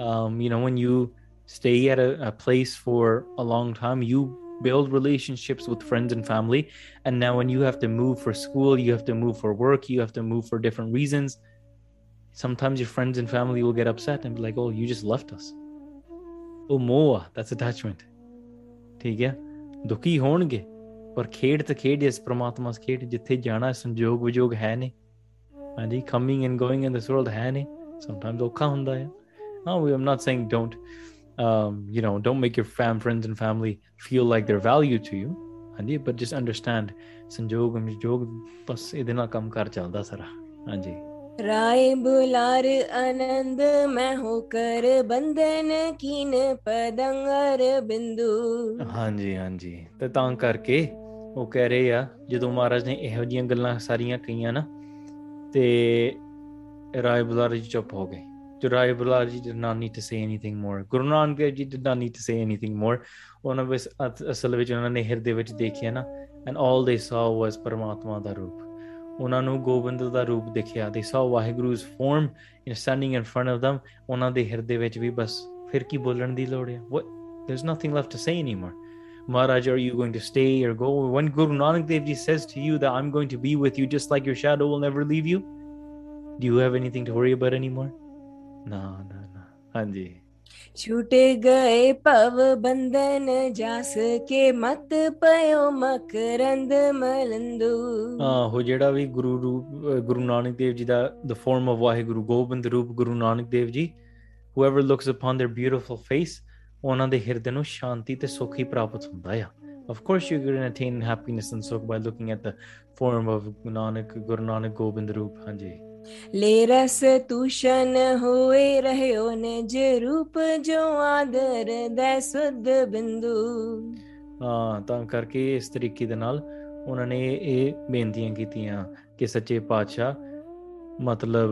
S2: um you know when you stay at a, a place for a long time you build relationships with friends and family and now when you have to move for school you have to move for work you have to move for different reasons sometimes your friends and family will get upset and be like oh you just left us oh moa that's attachment ਠੀਕ ਹੈ ਦੁਖੀ ਹੋਣਗੇ ਪਰ ਖੇਡ ਤੇ ਖੇਡ ਇਸ ਪ੍ਰਮਾਤਮਾ ਦੀ ਖੇਡ ਜਿੱਥੇ ਜਾਣਾ ਸੰਜੋਗ ਵਿਜੋਗ ਹੈ ਨੇ ਹਾਂਜੀ coming and going in this world ਹੈ ਨੇ ਸਮਟਾਈਮਸ ਔਖਾ ਹੁੰਦਾ ਹੈ no i'm not saying don't um, you know don't make your fam friends and family feel like they're value to you. ਹਾਂਜੀ but just understand ਸੰਜੋਗ ਸੰਜੋਗ ਬਸ ਇਹਦੇ ਨਾਲ ਕੰਮ ਕਰ ਚੱਲਦਾ ਸਾਰਾ ਹਾਂਜੀ
S3: ਰਾਏ ਬੁਲਾਰ ਆਨੰਦ ਮੈਂ ਹੋ ਕਰ ਬੰਧਨ ਕੀਨ ਪਦੰਗਰ ਬਿੰਦੂ
S2: ਹਾਂਜੀ ਹਾਂਜੀ ਤੇ ਤਾਂ ਕਰਕੇ ਉਹ ਕਹਿ ਰਹੇ ਆ ਜਦੋਂ ਮਹਾਰਾਜ ਨੇ ਇਹੋ ਜੀਆਂ ਗੱਲਾਂ ਸਾਰੀਆਂ ਕਹੀਆਂ ਨਾ ਤੇ ਰਾਏ ਬੁਲਾਰ ਜੀ ਚੁੱਪ ਹੋ ਗਏ to Rai Bularji did not need to say anything more. Guru Nanak Dev Ji did not need to say anything more. And all they saw was Paramatma ਦਾ ਰੂਪ ਉਹਨਾਂ saw Waheguru's form in standing in front them ਉਹਨਾਂ ਦੇ ਹਿਰਦੇ ਵਿੱਚ ਵੀ ਬਸ ਫਿਰ ਕੀ there's nothing left to say anymore Maharaj, are you going to stay or go? When Guru Nanak Dev Ji says to you that I'm going to be with you just like your shadow will never leave you, do you have anything to worry about anymore? No, no, no. Hanji.
S3: छूट गए पव बंधन जास के मत पयो मकरंद मलंदू
S2: ਆਹੋ ਜਿਹੜਾ ਵੀ ਗੁਰੂ ਰੂਪ ਅਹ ਗੁਰੂ ਨਾਨਕ ਦੇਵ ਜੀ ਦਾ the form of Waheguru Gobind ਰੂਪ ਗੁਰੂ ਨਾਨਕ ਦੇਵ ਜੀ whoever looks upon their beautiful face ਉਹਨਾਂ ਦੇ ਹਿਰਦੇ ਨੂੰ ਸ਼ਾਂਤੀ ਤੇ ਸੁੱਖ ਹੀ ਪ੍ਰਾਪਤ ਹੁੰਦਾ ਆ of course you're going to attain happiness and sukh by looking at the form of Nanak Guru Nanak Gobind Roop ਹਾਂਜੀ
S3: ले रस तूषण होए रहो निज रूप जो आदर दै सुध बिंदु
S2: ਹਾਂ ਤਾਂ ਕਰਕੇ ਇਸ ਤਰੀਕੇ ਦੇ ਨਾਲ ਉਹਨਾਂ ਨੇ ਇਹ ਬੇਨਤੀਆਂ ਕੀਤੀਆਂ ਕਿ ਸੱਚੇ ਪਾਤਸ਼ਾਹ ਮਤਲਬ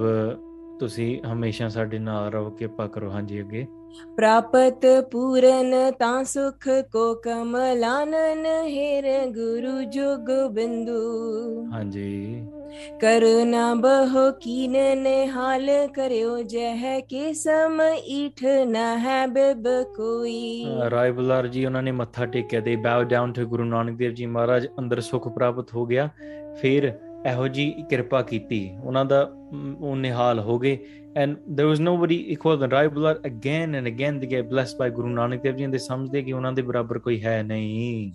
S2: ਤੁਸੀਂ ਹਮੇਸ਼ਾ ਸਾਡੇ ਨਾਲ ਰਹੋ ਕਿਰਪਾ ਕਰੋ ਹਾਂਜੀ ਅੱਗੇ
S3: ਪ੍ਰਾਪਤ ਪੂਰਨ ਤਾਂ ਸੁਖ ਕੋ ਕਮਲਾਨਨ ਹੇਰ ਗੁਰੂ ਜੁਗ ਬਿੰਦੂ।
S2: ਹਾਂਜੀ।
S3: ਕਰੁਣਾ ਬਹੁ ਕੀਨ ਨੇ ਹਾਲ ਕਰਿਓ ਜਹ ਕੇ ਸਮ ਇਠ ਨਾ ਹੈ ਬਿਬ
S2: ਕੋਈ। ਰਾਏ ਬੁਲਾਰ ਜੀ ਉਹਨਾਂ ਨੇ ਮੱਥਾ ਟੇਕਿਆ they bow down to Guru Nanak Dev ji Maharaj ਅੰਦਰ ਸੁਖ ਪ੍ਰਾਪਤ ਹੋ ਗਿਆ। ਫਿਰ ਇਹੋ ਜੀ ਕਿਰਪਾ ਕੀਤੀ। ਉਹਨਾਂ ਦਾ and there was nobody equal than Rai Bular again and again they get blessed by Guru Nanak Dev Ji and they
S3: samjhde ki unna de barabar koi hai nahi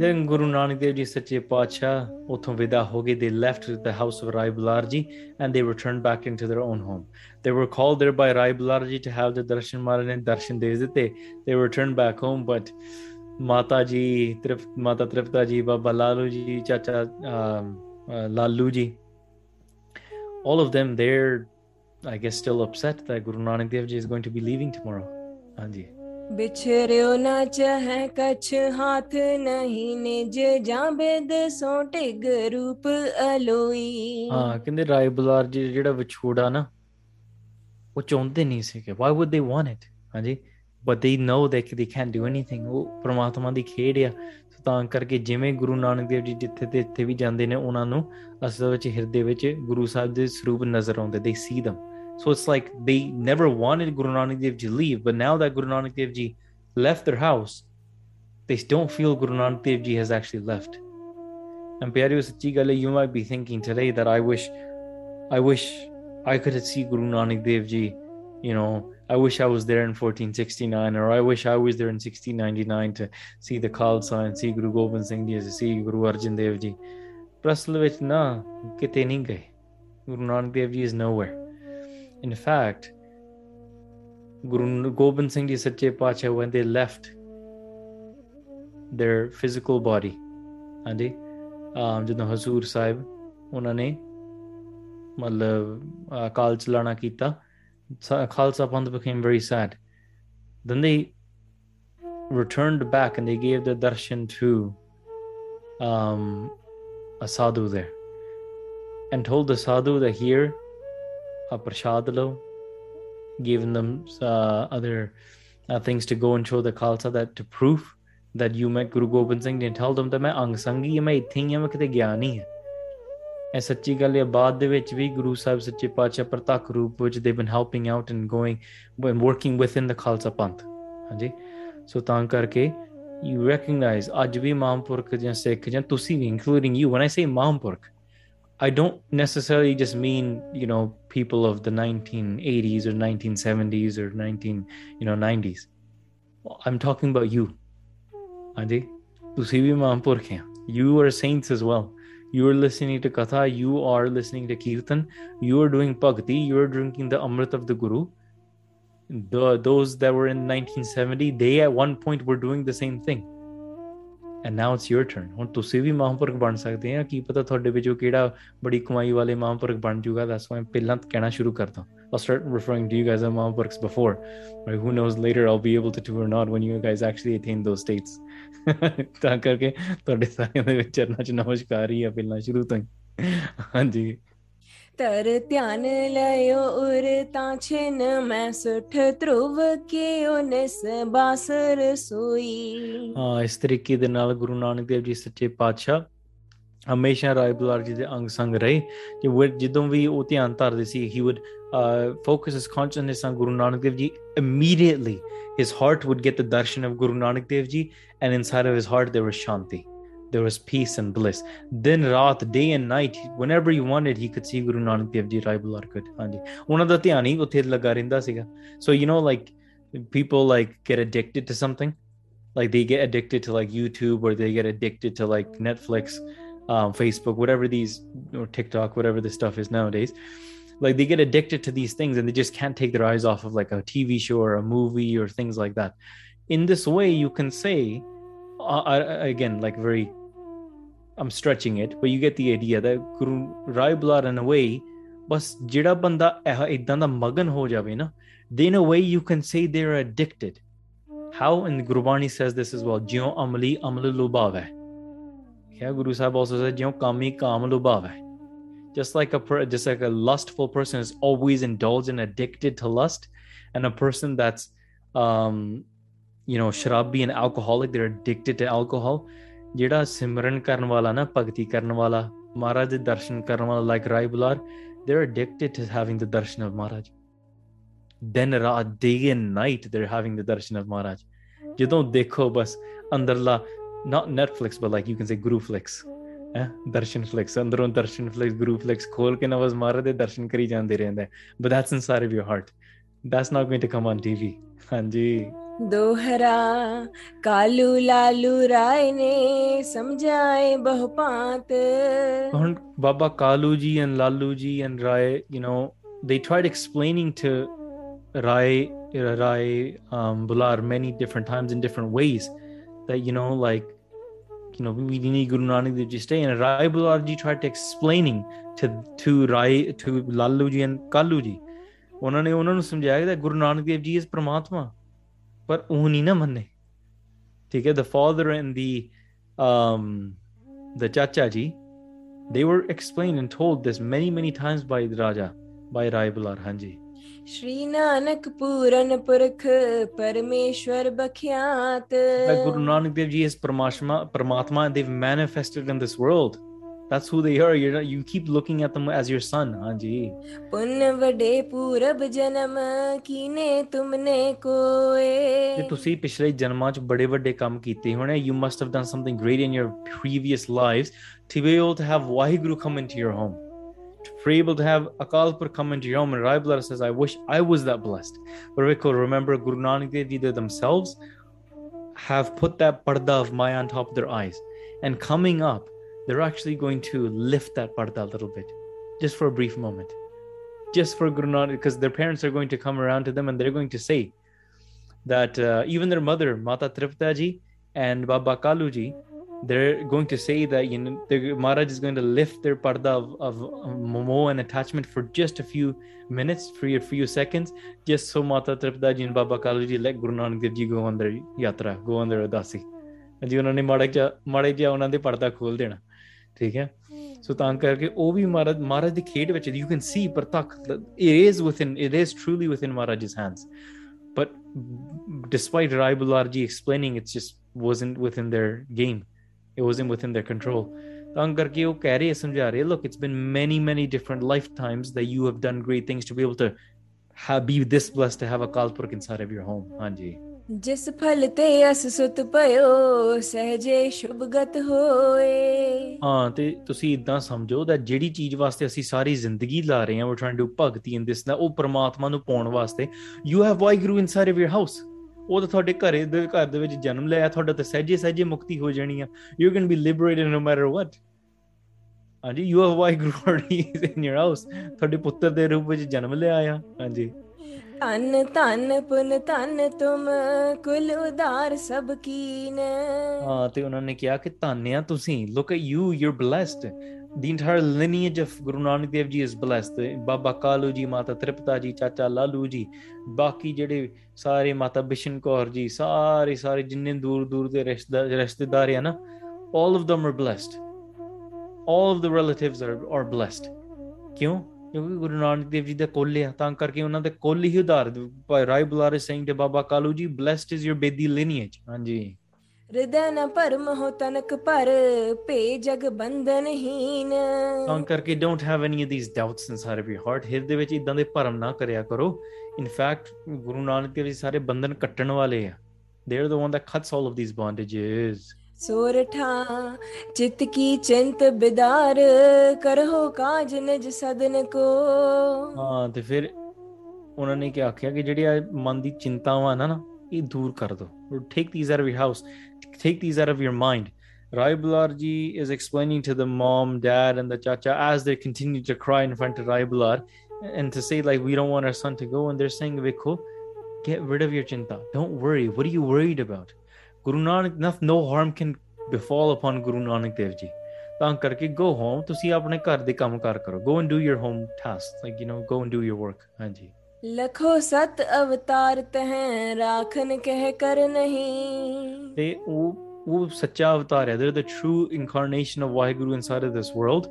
S2: then Guru Nanak Dev Ji sache paacha uthon vida they left the house of Rai Bular Ji and they returned back into their own home they were called there by Rai Bular Ji to have the darshan maran and darshan de dete they returned back home but ਮਾਤਾ ਜੀ ਤ੍ਰਿਪ ਮਾਤਾ ਤ੍ਰਿਪਤਾ ਜੀ ਬਾਬਾ ਲਾਲੂ ਜੀ ਚਾਚਾ ਲਾਲੂ ਜੀ। All of them they're i guess still upset that guru nanak dev ji is going to be leaving tomorrow. ਹਾਂਜੀ
S3: ਬਿਛਰਿਓ ਨਾ ਚਹੈ ਕਛ ਹਾਥ ਨਹੀਂ ਨਿਜ ਜਾਂਬੇ ਦੇ ਸੋਟੇ ਗਰੂਪ ਅਲੋਈ
S2: ਹਾਂ ਕਹਿੰਦੇ ਰਾਏ ਬੁਲਾਰ ਜੀ ਜਿਹੜਾ ਵਿਛੋੜਾ ਨਾ ਉਹ ਚਾਹੁੰਦੇ ਨਹੀਂ ਸੀ ਕਿ why would they want it ਹਾਂਜੀ but they know that they can't do anything ਉਹ ਪ੍ਰਮਾਤਮਾ ਦੀ ਖੇਡ ਆ ਸੋ ਤਾਂ ਕਰਕੇ ਜਿਵੇਂ ਗੁਰੂ ਨਾਨਕ ਦੇਵ ਜੀ ਜਿੱਥੇ ਤੇ ਇੱਥੇ ਵੀ ਜਾਂਦੇ ਨੇ ਉਹਨਾਂ ਨੂੰ ਅਸਲ ਵਿੱਚ ਹਿਰਦੇ ਵਿੱਚ ਗੁਰੂ ਸਾਹਿਬ ਦੇ ਸਰੂਪ ਨਜ਼ਰ ਆਉਂਦੇ they see them so it's like they never wanted Guru Nanak Dev Ji to leave but now that Guru Nanak Dev Ji left their house they don't feel Guru Nanak Dev Ji has actually left and ਪਿਆਰਿਓ ਸੱਚੀ ਗੱਲ ਹੈ you might be thinking today that I wish I wish I could see Guru Nanak Dev Ji you know I wish I was there in 1469 or I wish I was there in 1699 to see the Khalsa and see Guru Gobind Singh Ji to see Guru Arjan Dev Ji ਪਰ ਅਸਲ ਵਿੱਚ ਨਾ ਕਿਤੇ ਨਹੀਂ ਗਏ Guru Nanak Dev Ji is nowhere in fact Guru Gobind Singh Ji Sache Pacha when they left their physical body ਹਾਂਜੀ um, ਜਦੋਂ ਹਜ਼ੂਰ ਸਾਹਿਬ ਉਹਨਾਂ ਨੇ ਮਤਲਬ ਅਹ, ਕਾਲ ਚਲਾਣਾ ਕੀਤਾ Khalsa Panth became very sad. Then they returned back and they gave the darshan to um, a sadhu there and told the sadhu that here a prashadalo giving them uh, other uh, things to go and show the Khalsa that to prove that you met Guru Gobind Singh and tell them that I am Angsangi, I am Ithingi, I am Gyani. Hai. ਗਿਆ ਨਹੀਂ ਹਾਂ ਇਹ ਸੱਚੀ ਗੱਲ ਹੈ ਬਾਅਦ ਦੇ ਵਿੱਚ ਵੀ ਗੁਰੂ ਸਾਹਿਬ ਸੱਚੇ ਪਾਤਸ਼ਾਹ ਪ੍ਰਤੱਖ ਰੂਪ ਵਿੱਚ they been helping out and going when working within the Khalsa Panth ਹਾਂਜੀ ਸੋ ਤਾਂ ਕਰਕੇ you recognize ਅੱਜ ਵੀ ਮਹਾਂਪੁਰਖ ਜਾਂ ਸਿੱਖ ਜਾਂ ਤੁਸੀਂ ਵੀ including you when I say mahapurakh I don't necessarily just mean, you know, people of the 1980s or 1970s or 19, you know, 90s. I'm talking about you. Anji, ਤੁਸੀਂ ਵੀ ਮਹਾਂਪੁਰਖ ਹੈ. You are saints as well. You are listening to Katha, you are listening to Kirtan, you are doing Bhakti, you are drinking the Amrit of the Guru. The, those that were in 1970, they at one point were doing the same thing. and now it's your turn ਹੁਣ ਤੁਸੀਂ ਵੀ ਮਹਾਂਪੁਰਖ ਬਣ ਸਕਦੇ ਆ ਕੀ ਪਤਾ ਤੁਹਾਡੇ ਵਿੱਚੋਂ ਕਿਹੜਾ ਬੜੀ ਕਮਾਈ ਵਾਲੇ ਮਹਾਂਪੁਰਖ ਬਣ ਜਾਊਗਾ that's why ਪਹਿਲਾਂ ਕਹਿਣਾ ਸ਼ੁਰੂ ਕਰਦਾ I'll start referring to you guys as ਮਹਾਂਪੁਰਖs before right who knows later I'll be able to do or not when you guys actually attain those states ਤਾਂ ਕਰਕੇ ਤੁਹਾਡੇ ਸਾਰਿਆਂ ਦੇ ਵਿਚਰਨਾ ਚ ਨਮਸਕਾਰ ਹੀ ਆ ਪਹਿਲਾਂ ਸ਼ੁਰੂ ਤੋਂ ਹੀ। ਹਾਂਜੀ।
S3: ਤਰ ਧਿਆਨ ਲਇਓ ਉਰ ਤਾਂ ਛਿਨ ਮੈਂ ਸੁਠ ਧਰੁਵ ਕੇ ਉਨਸ ਬਾਸਰ ਸੋਈ।
S2: ਹਾਂ ਇਸ ਤਰੀਕੇ ਦੇ ਨਾਲ ਗੁਰੂ ਨਾਨਕ ਦੇਵ ਜੀ ਸੱਚੇ ਪਾਤਸ਼ਾਹ ਹਮੇਸ਼ਾ ਰਾਏ ਬੁਲਾਰ ਜੀ ਦੇ ਅੰਗ ਸੰਗ ਰਹੇ ਕਿ ਉਹ ਜਦੋਂ ਵੀ ਉਹ ਧਿਆਨ ਧਰਦੇ ਸੀ he would uh, focus his consciousness on Guru Nanak Dev Ji immediately his heart would get the darshan of Guru Nanak Dev Ji and inside of his heart there was shanti there was peace and bliss then raat day and night whenever he wanted he could see Guru Nanak Dev Ji Rai Bular could ਹਾਂਜੀ ਉਹਨਾਂ ਦਾ ਧਿਆਨ ਹੀ ਉੱਥੇ ਲੱਗਾ ਰਹਿੰਦਾ ਸੀਗਾ so you know like people like get addicted to something like they get addicted to like YouTube or they get addicted to like Netflix, um, Facebook, whatever these or TikTok, whatever this stuff is nowadays. Like they get addicted to these things and they just can't take their eyes off of like a TV show or a movie or things like that. In this way, you can say, uh, uh, again, like very, I'm stretching it, but you get the idea that Guru Rai Bular in a way, ਬਸ ਜਿਹੜਾ ਬੰਦਾ ਇਦਾਂ ਦਾ ਮਗਨ ਹੋ ਜਾਵੇ ਨਾ then in a way you can say they're addicted how and Gurbani says this as well ਜਿਉ ਅਮਲੀ ਅਮਲ ਲੁਭਾਵੇ yeah Guru Sahib also said ਜਿਉ ਕਾਮੀ ਕਾਮ ਲੁਭਾਵੇ just like a per- just like a lustful person is always indulged and addicted to lust and a person that's um you know sharabi and alcoholic they're addicted to alcohol ਜਿਹੜਾ ਸਿਮਰਨ ਕਰਨ ਵਾਲਾ ਨਾ ਭਗਤੀ ਕਰਨ ਵਾਲਾ ਮਹਾਰਾਜ ਦੇ ਦਰਸ਼ਨ ਕਰਨ ਵਾਲਾ like Rai Bular they're addicted to having the darshan of Maharaj then Ra- day and night they're having the darshan of Maharaj ਜਦੋਂ ਦੇਖੋ ਬਸ ਅੰਦਰਲਾ not netflix but like you can say guru flicks ਹੈ ਦਰਸ਼ਨ flakes ਅੰਦਰੋਂ ਦਰਸ਼ਨ flakes ਗੁਰੂ flakes ਖੋਲ ਕੇ ਨਵਾਜ਼ ਮਾਰ ਦੇ ਦਰਸ਼ਨ ਕਰੀ ਜਾਂਦੇ ਰਹਿੰਦੇ but that's inside of your heart that's not going to come on tv ਹਾਂਜੀ
S3: दोहरा कालू लालू राय ने समझाए बहुपात
S2: ਹੁਣ ਬਾਬਾ ਕਾਲੂ ਜੀ and ਲਾਲੂ ਜੀ and Rai you know they tried explaining to rai rai um bular many different times in different ways that you know like you know, we need Guru Nanak Dev Ji stay. And Rai Bular Ji tried to explaining to to Rai to Lalu Ji and Kalu Ji. उन्होंने उन्होंने समझाया कि गुरु Nanak Dev ji is परमात्मा पर वो नहीं ना मन्ने ठीक है the father and the the chacha ji they were explain and told this many many times by Raja by Rai Bular हाँ जी
S3: श्री नानक पूरन पुरख परमेश्वर बख्यात
S2: that Guru Nanak Dev Ji is Paramatma, Paramatma and they've manifested in this world. That's who they are. You're not, you keep looking at them as your son. Hanji.
S3: पुण्य वडे पूरब जन्म कीने तुमने
S2: ਤੇ
S3: कोए
S2: ਤੁਸੀਂ ਪਿਛਲੇ ਜਨਮਾਂ 'ਚ ਬੜੇ ਵੱਡੇ ਕੰਮ ਕੀਤੇ ਹੋਣੇ you must have done something great in your previous lives to be able to have Waheguru come into your home Be able to have Akalpur come into your home. And Rai Bular says I wish I was that blessed. But we could remember Guru Nanak Dev Ji they themselves have put that parda of Maya on top of their eyes. And coming up they're actually going to lift that parda a little bit just for a brief moment. Just for Guru Nanak because their parents are going to come around to them and they're going to say that uh, even their mother, Mata Tripta ji and Baba Kalu ji, they're going to say that you know the Maharaj is going to lift their parda of, of, momo and attachment for just a few minutes, for a few seconds, just so Mata Triptaji and Baba Kaluji let Guru Nanak Dev Ji go on their yatra, go on their udasi. Hmm. and you ਨੇ ਮਾੜਾ ਜਿਹਾ ਮਾੜੇ ਜਿਹਾ ਉਹਨਾਂ ਦੇ ਪਰਦਾ ਖੋਲ ਦੇਣਾ ਠੀਕ ਹੈ ਸੋ ਤਾਂ ਕਰਕੇ ਉਹ ਵੀ ਮਹਾਰਾਜ ਮਹਾਰਾਜ ਦੀ ਖੇਡ ਵਿੱਚ you can see pratakh within. Is within it is truly within Maharaj's hands but despite wasn't within their game it wasn't within their control. तंग करके वो कह रही है समझा रही है look it's been many many different lifetimes that you have done great things to be able to have, be this blessed to have Akal Purakh inside of your home. हाँ जी
S3: जिस फल ते अस सुत पयो सहजे शुभगत होए
S2: ਹਾਂ ਤੇ ਤੁਸੀਂ ਇਦਾਂ ਸਮਝੋ ਦਾ ਜਿਹੜੀ ਚੀਜ਼ ਵਾਸਤੇ ਅਸੀਂ ਸਾਰੀ ਜ਼ਿੰਦਗੀ ਲਾ ਰਹੇ ਹਾਂ ਵੀ ਟ੍ਰਾਈਂਗ ਟੂ ਭਗਤੀ ਇਨ ਦਿਸ ਨਾ ਉਹ ਪ੍ਰਮਾਤਮਾ ਨੂੰ ਪਾਉਣ ਵਾਸਤੇ you have Waheguru inside of your house ਉਹ ਤਾਂ ਤੁਹਾਡੇ ਘਰੇ ਦੇ ਘਰ ਦੇ ਵਿੱਚ ਜਨਮ ਲਿਆ ਤੁਹਾਡਾ ਤਾਂ ਸਹਿਜੇ ਸਹਿਜੇ ਮੁਕਤੀ ਹੋ ਜਾਣੀ ਆ। You can be liberated no matter what. ਹਾਂਜੀ you have Waheguru already in your house. ਤੁਹਾਡੇ ਪੁੱਤਰ ਦੇ ਰੂਪ ਵਿੱਚ ਜਨਮ ਲਿਆ ਆ। ਹਾਂਜੀ।
S3: ਧਨ ਧਨ ਪੁਨ ਧਨ ਤੁਮ ਕੁਲ ਉਦਾਰ ਸਭ ਕੀਨ।
S2: ਹਾਂ ਤੇ ਉਹਨਾਂ ਨੇ ਕਿਹਾ ਕਿ ਧੰਨਿਆ ਤੁਸੀਂ। Look at you you're blessed. The entire lineage of Guru Nanak Dev Ji is blessed ਬਾਬਾ ਕਾਲੂ ਜੀ ਮਾਤਾ ਤ੍ਰਿਪਤਾ ਜੀ ਚਾਚਾ ਲਾਲੂ ਜੀ ਬਾਕੀ ਜਿਹੜੇ ਸਾਰੇ ਮਾਤਾ ਬਿਸ਼ਨ ਕੌਰ ਜੀ ਸਾਰੇ ਸਾਰੇ ਜਿੰਨੇ ਦੂਰ ਦੂਰ ਦੇ ਰਿਸ਼ਤੇਦਾਰ ਰਿਸ਼ਤੇਦਾਰ ਆ ਨਾ all of them are blessed all of the relatives are are blessed ਕਿਉਂ ਕਿਉਂਕਿ ਗੁਰੂ ਨਾਨਕ ਦੇਵ ਜੀ ਦਾ ਕੁੱਲ ਆ ਤਾਂ ਕਰਕੇ ਉਹਨਾਂ ਦੇ ਕੁੱਲ ਹੀ ਉਧਾਰ ਰਾਏ ਬੁਲਾਰੇ ਸਿੰਘ ਤੇ ਬਾਬਾ Kalu ji blessed is your Bedi lineage ਹਾਂਜੀ
S3: ਹਿਰਦੈ ਨ ਭਰਮ ਹੋ ਤਨਕ ਪਰ ਭੇ ਜਗ ਬੰਧਨਹੀਨ
S2: ਤਾਂ ਕਰਕੇ don't have any of these doubts inside of your heart ਹਿਰਦੇ ਵਿੱਚ ਇਦਾਂ ਦੇ ਭਰਮ ਨਾ ਕਰਿਆ ਕਰੋ। ਇਨ ਫੈਕਟ ਗੁਰੂ ਨਾਨਕ ਦੇ ਵੀ ਸਾਰੇ ਬੰਧਨ ਕੱਟਣ ਵਾਲੇ ਆ। They are the one that cuts all of these bondages
S3: ਸੋਰਠਾ ਚਿਤ ਕੀ ਚਿੰਤ ਬਿਦਾਰ ਕਰਹੋ ਕਾਜ ਨਿਜ ਸਦਨ ਕੋ।
S2: ਹਾਂ ਤੇ ਫਿਰ ਉਹਨਾਂ ਨੇ ਕੀ ਆਖਿਆ ਕਿ ਜਿਹੜੀ ਮਨ ਦੀ ਚਿੰਤਾਵਾਂ ਨਾ ਨਾ ਇਹ ਦੂਰ ਕਰ ਦੋ take these are we house take these out of your mind Rai Bularji is explaining to the mom, dad, and the chacha as they continue to cry in front of Rai Bular and to say, like, we don't want our son to go. And they're saying, Vikho, get rid of your chinta. Don't worry. What are you worried about? Guru Nanak, no, no harm can befall upon Guru Nanak Dev Ji. ਤਾਂ ਕਰਕੇ go home ਤੁਸੀਂ ਆਪਣੇ ਘਰ ਦੇ ਕੰਮ ਕਾਰ ਕਰੋ go and do your home tasks like you know go and do your work ਹਾਂਜੀ
S3: लखो सत अवतार तह राखन कह कर नहीं
S2: ਤੇ ਉਹ ਉਹ ਸੱਚਾ ਅਵਤਾਰ ਹੈ they're the true incarnation of Waheguru inside of this world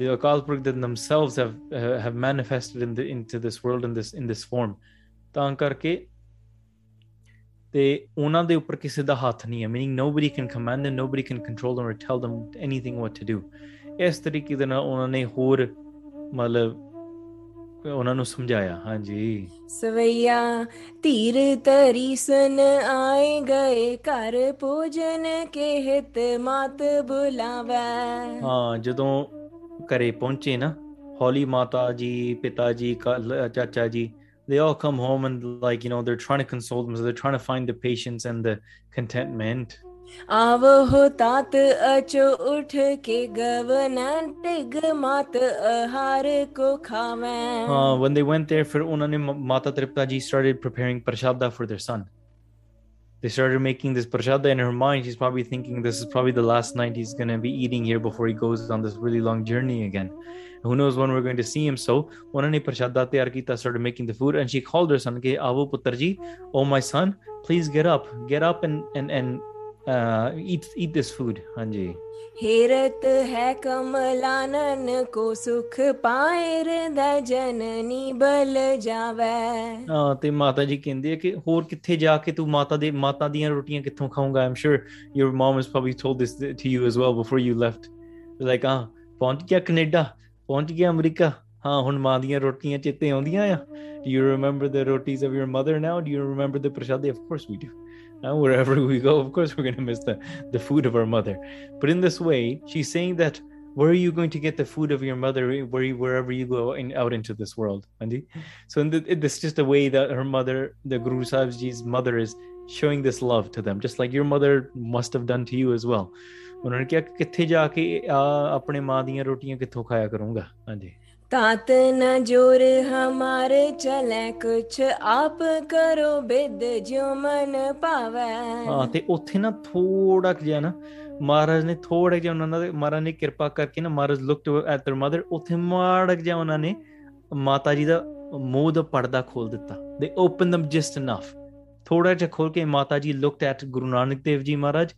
S2: the Akal Purkh that themselves have uh, have manifested in the into this world in this in this form ਤਾਂ ਕਰਕੇ ਤੇ ਉਹਨਾਂ ਦੇ ਉੱਪਰ ਕਿਸੇ ਦਾ ਹੱਥ ਨਹੀਂ ਹੈ meaning nobody can command them nobody can control them or tell them anything what to do ਇਸ ਤਰੀਕੇ ਦੇ ਨਾਲ ਉਹਨਾਂ ਨੇ ਹੋਰ ਮਤਲਬ ਉਹਨਾਂ ਨੂੰ ਸਮਝਾਇਆ ਹਾਂਜੀ
S3: ਸਵਈਆ ਧੀਰ ਤਰੀ ਸਨ ਆਏ ਗਏ ਘਰ ਭੋਜਨ ਕੇ ਹਿਤ ਮਾਤ ਬੁਲਾਵੇ
S2: ਹਾਂ ਜਦੋਂ ਘਰੇ ਪਹੁੰਚੇ ਨਾ ਹੌਲੀ ਮਾਤਾ ਜੀ ਪਿਤਾ ਜੀ ਕਾ- ਚਾਚਾ ਜੀ they all come home and like you know they're trying to console them so they're trying to find the patience and the contentment
S3: तात अचो उठ के मात आहार को खावें.
S2: Uh, when they went there, फिर उन्होंने माता Triptaji started preparing prashada for their son. They started making this prashada in her mind. She's probably thinking this is probably the last night he's going to be eating here before he goes on this really long journey again. Who knows when we're going to see him. So, उन्होंने prashada तैयार started making the food and she called her son, के आवो oh my son, please get up, get up and and and uh, eat eat this food ਹਾਂਜੀ
S3: हेरत है कमलानन को सुख पाए हृदय जननी बल जावे
S2: ਹਾਂ ਤੇ ਮਾਤਾ ਜੀ ਕਹਿੰਦੇ ਆ ਕਿ ਹੋਰ ਕਿੱਥੇ ਜਾ ਕੇ ਤੂੰ ਮਾਤਾ ਦੇ ਮਾਤਾ ਦੀਆਂ ਰੋਟੀਆਂ ਕਿੱਥੋਂ ਖਾਊਂਗਾ I'm sure your mom has probably told this to you as well before you left like ah ਪਹੁੰਚ ਗਿਆ ਕੈਨੇਡਾ ਪਹੁੰਚ ਗਿਆ ਅਮਰੀਕਾ ਹਾਂ ਹੁਣ ਮਾਂ ਦੀਆਂ ਰੋਟੀਆਂ ਚਿੱਤੇ ਆਉਂਦੀਆਂ ਆ do you remember the rotis of your mother now do you remember the prasadi of course we do now wherever we go of course we're going to miss the the food of our mother but in this way she's saying that where are you going to get the food of your mother where you, wherever you go in, out into this world Andy? So in the, it, this is just a way that her mother, the Guru Sahib Ji's mother, is showing this love to them, just like your mother must have done to you as well. ਉਹਨਾਂ ਨੇ ਕਿਹਾ ਕਿ ਕਿੱਥੇ ਜਾ ਕੇ ਆ ਆਪਣੇ ਮਾਂ ਦੀਆਂ ਰੋਟੀਆਂ ਕਿੱਥੋਂ ਖਾਇਆ ਕਰੂੰਗਾ ਹਾਂਜੀ
S3: तात न जोर हमारे चले कुछ आप करो बिद जो मन पावे
S2: ਹਾਂ ਤੇ ਉੱਥੇ ਨਾ ਥੋੜਾ ਕੁ ਜਿਹਾ ਨਾ ਮਹਾਰਾਜ ਨੇ ਥੋੜਾ ਜਿਹਾ ਉਹਨਾਂ ਦੇ ਮਹਾਰਾਜ ਨੇ ਕਿਰਪਾ ਕਰਕੇ ਨਾ Maharaj looked at their mother ਉੱਥੇ ਮਾੜਾ ਕੁ ਜਿਹਾ ਉਹਨਾਂ ਨੇ ਮਾਤਾ ਜੀ ਦਾ ਮੂੰਹ ਦਾ ਪਰਦਾ ਖੋਲ ਦਿੱਤਾ ਦੇ ਓਪਨ them just enough ਥੋੜਾ ਜਿਹਾ ਖੋਲ ਕੇ ਮਾਤਾ ਜੀ looked at Guru Nanak Dev ji Maharaj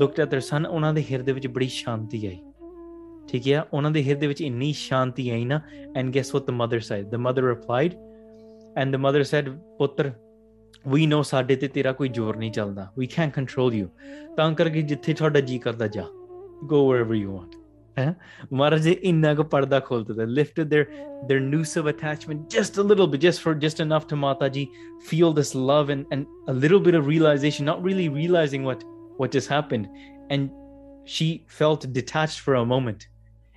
S2: looked at their son ਉਹਨਾਂ ਦੇ ਹਿਰਦੇ ਵਿੱਚ ਬੜੀ ਸ਼ਾਂਤੀ ਆਈ ਠੀਕ ਹੈ ਉਹਨਾਂ ਦੇ ਹਿਰਦੇ ਵਿੱਚ ਇੰਨੀ ਸ਼ਾਂਤੀ ਆਈ ਨਾ and guess what the mother said the mother replied and the mother said ਪੁੱਤਰ ਵੀ ਨੋ ਸਾਡੇ ਤੇ ਤੇਰਾ ਕੋਈ ਜ਼ੋਰ ਨਹੀਂ ਚੱਲਦਾ ਵੀ ਕੈਨ ਕੰਟਰੋਲ ਯੂ ਤਾਂ ਕਰਕੇ ਜਿੱਥੇ ਤੁਹਾਡਾ ਜੀ ਕਰਦਾ ਜਾ ਗੋ ਵੇਅਰਵਰ ਯੂ ਵਾਂਟ ਹੈ ਮਹਾਰਾਜ ਜੀ ਇੰਨਾ ਕੁ ਪਰਦਾ ਖੋਲ ਦਿੱਤਾ lifted there their noose of attachment just a little bit just for just enough to mataji feel this love and and a little bit of realization not really realizing what what just happened and she felt detached for a moment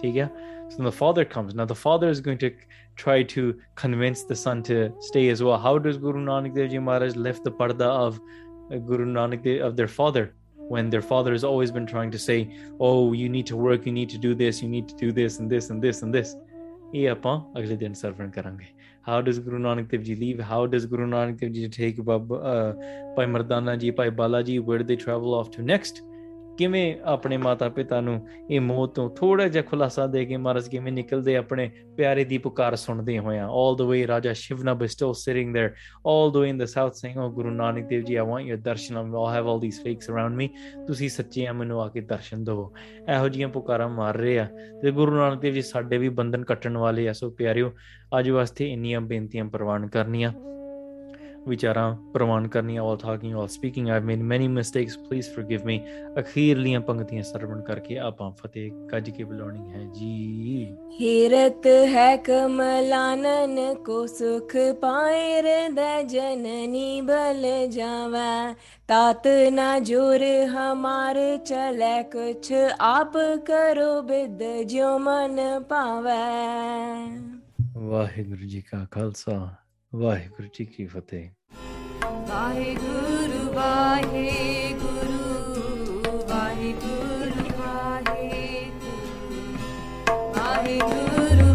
S2: ਠੀਕ ਹੈ so the father comes now the father is going to try to convince the son to stay as well how does guru nanak dev ji maharaj lift the parda of uh, guru nanak dev of their father when their father has always been trying to say oh you need to work you need to do this you need to do this and this and this and this ਇਹ ਆਪਾਂ ਅਗਲੇ ਦਿਨ ਸਰਵਣ ਕਰਾਂਗੇ how does guru nanak dev ji leave how does guru nanak dev ji take Bab- uh, ਭਾਈ ਮਰਦਾਨਾ ਜੀ Bhai Bala ji where did they travel off to next ਕਿਵੇਂ ਆਪਣੇ ਮਾਤਾ ਪਿਤਾ ਨੂੰ ਇਹ ਮੋਹ ਤੋਂ ਥੋੜਾ ਜਿਹਾ ਖੁਲਾਸਾ ਦੇ ਕੇ ਮਹਾਰਾਜ ਕਿਵੇਂ ਨਿਕਲਦੇ ਆਪਣੇ ਪਿਆਰੇ ਦੀ ਪੁਕਾਰ ਸੁਣਦੇ ਹੋਇਆ? All the way ਰਾਜਾ ਸ਼ਿਵਨਬ is still sitting there. All the way in the south saying oh guru nanak dev ji i want your darshan. I have all these fakes around me. ਤੁਸੀਂ ਸੱਚੇ ਆ, ਮੈਨੂੰ ਆ ਕੇ ਦਰਸ਼ਨ ਦਿਵੋ। ਇਹੋ ਜੀਆਂ ਪੁਕਾਰਾਂ ਮਾਰ ਰਹੇ ਆ। ਤੇ ਗੁਰੂ ਨਾਨਕ ਦੇਵ ਜੀ, ਸਾਡੇ ਵੀ ਬੰਧਨ ਕੱਟਣ ਵਾਲੇ ਆ। ਸੋ ਪਿਆਰਿਓ, ਅੱਜ ਵਾਸਤੇ ਇੰਨੀਆਂ ਬੇਨਤੀਆਂ ਪ੍ਰਵਾਨ ਕਰਨੀਆਂ। ਵਿਚਾਰਾਂ ਪ੍ਰਵਾਨ ਕਰਨੀਆਂ while talking while speaking i've made many mistakes please forgive me ਅਖੀਰਲੀਆਂ ਪੰਕਤੀਆਂ ਸਰਵਣ ਕਰਕੇ ਆਪਾਂ ਫਤਿਹ ਕੱਜ ਕੇ ਬੁਲਾਉਣੀ ਹੈ ਜੀ
S3: हेरत है कमलानन को सुख पाए हृदय जननी बल जावे तात ना जोर हमारे चले कुछ आप करो बिद जो मन पावे
S2: ਵਾਹਿਗੁਰੂ ਜੀ ਕਾ ਖਾਲਸਾ ਵਾਹਿਗੁਰੂ ਜੀ ਕੀ ਫਤਿਹ।
S1: ਵਾਹਿਗੁਰੂ ਵਾਹਿਗੁਰੂ ਵਾਹਿਗੁਰੂ ਵਾਹਿਗੁਰੂ। ਵਾਹਿਗੁਰੂ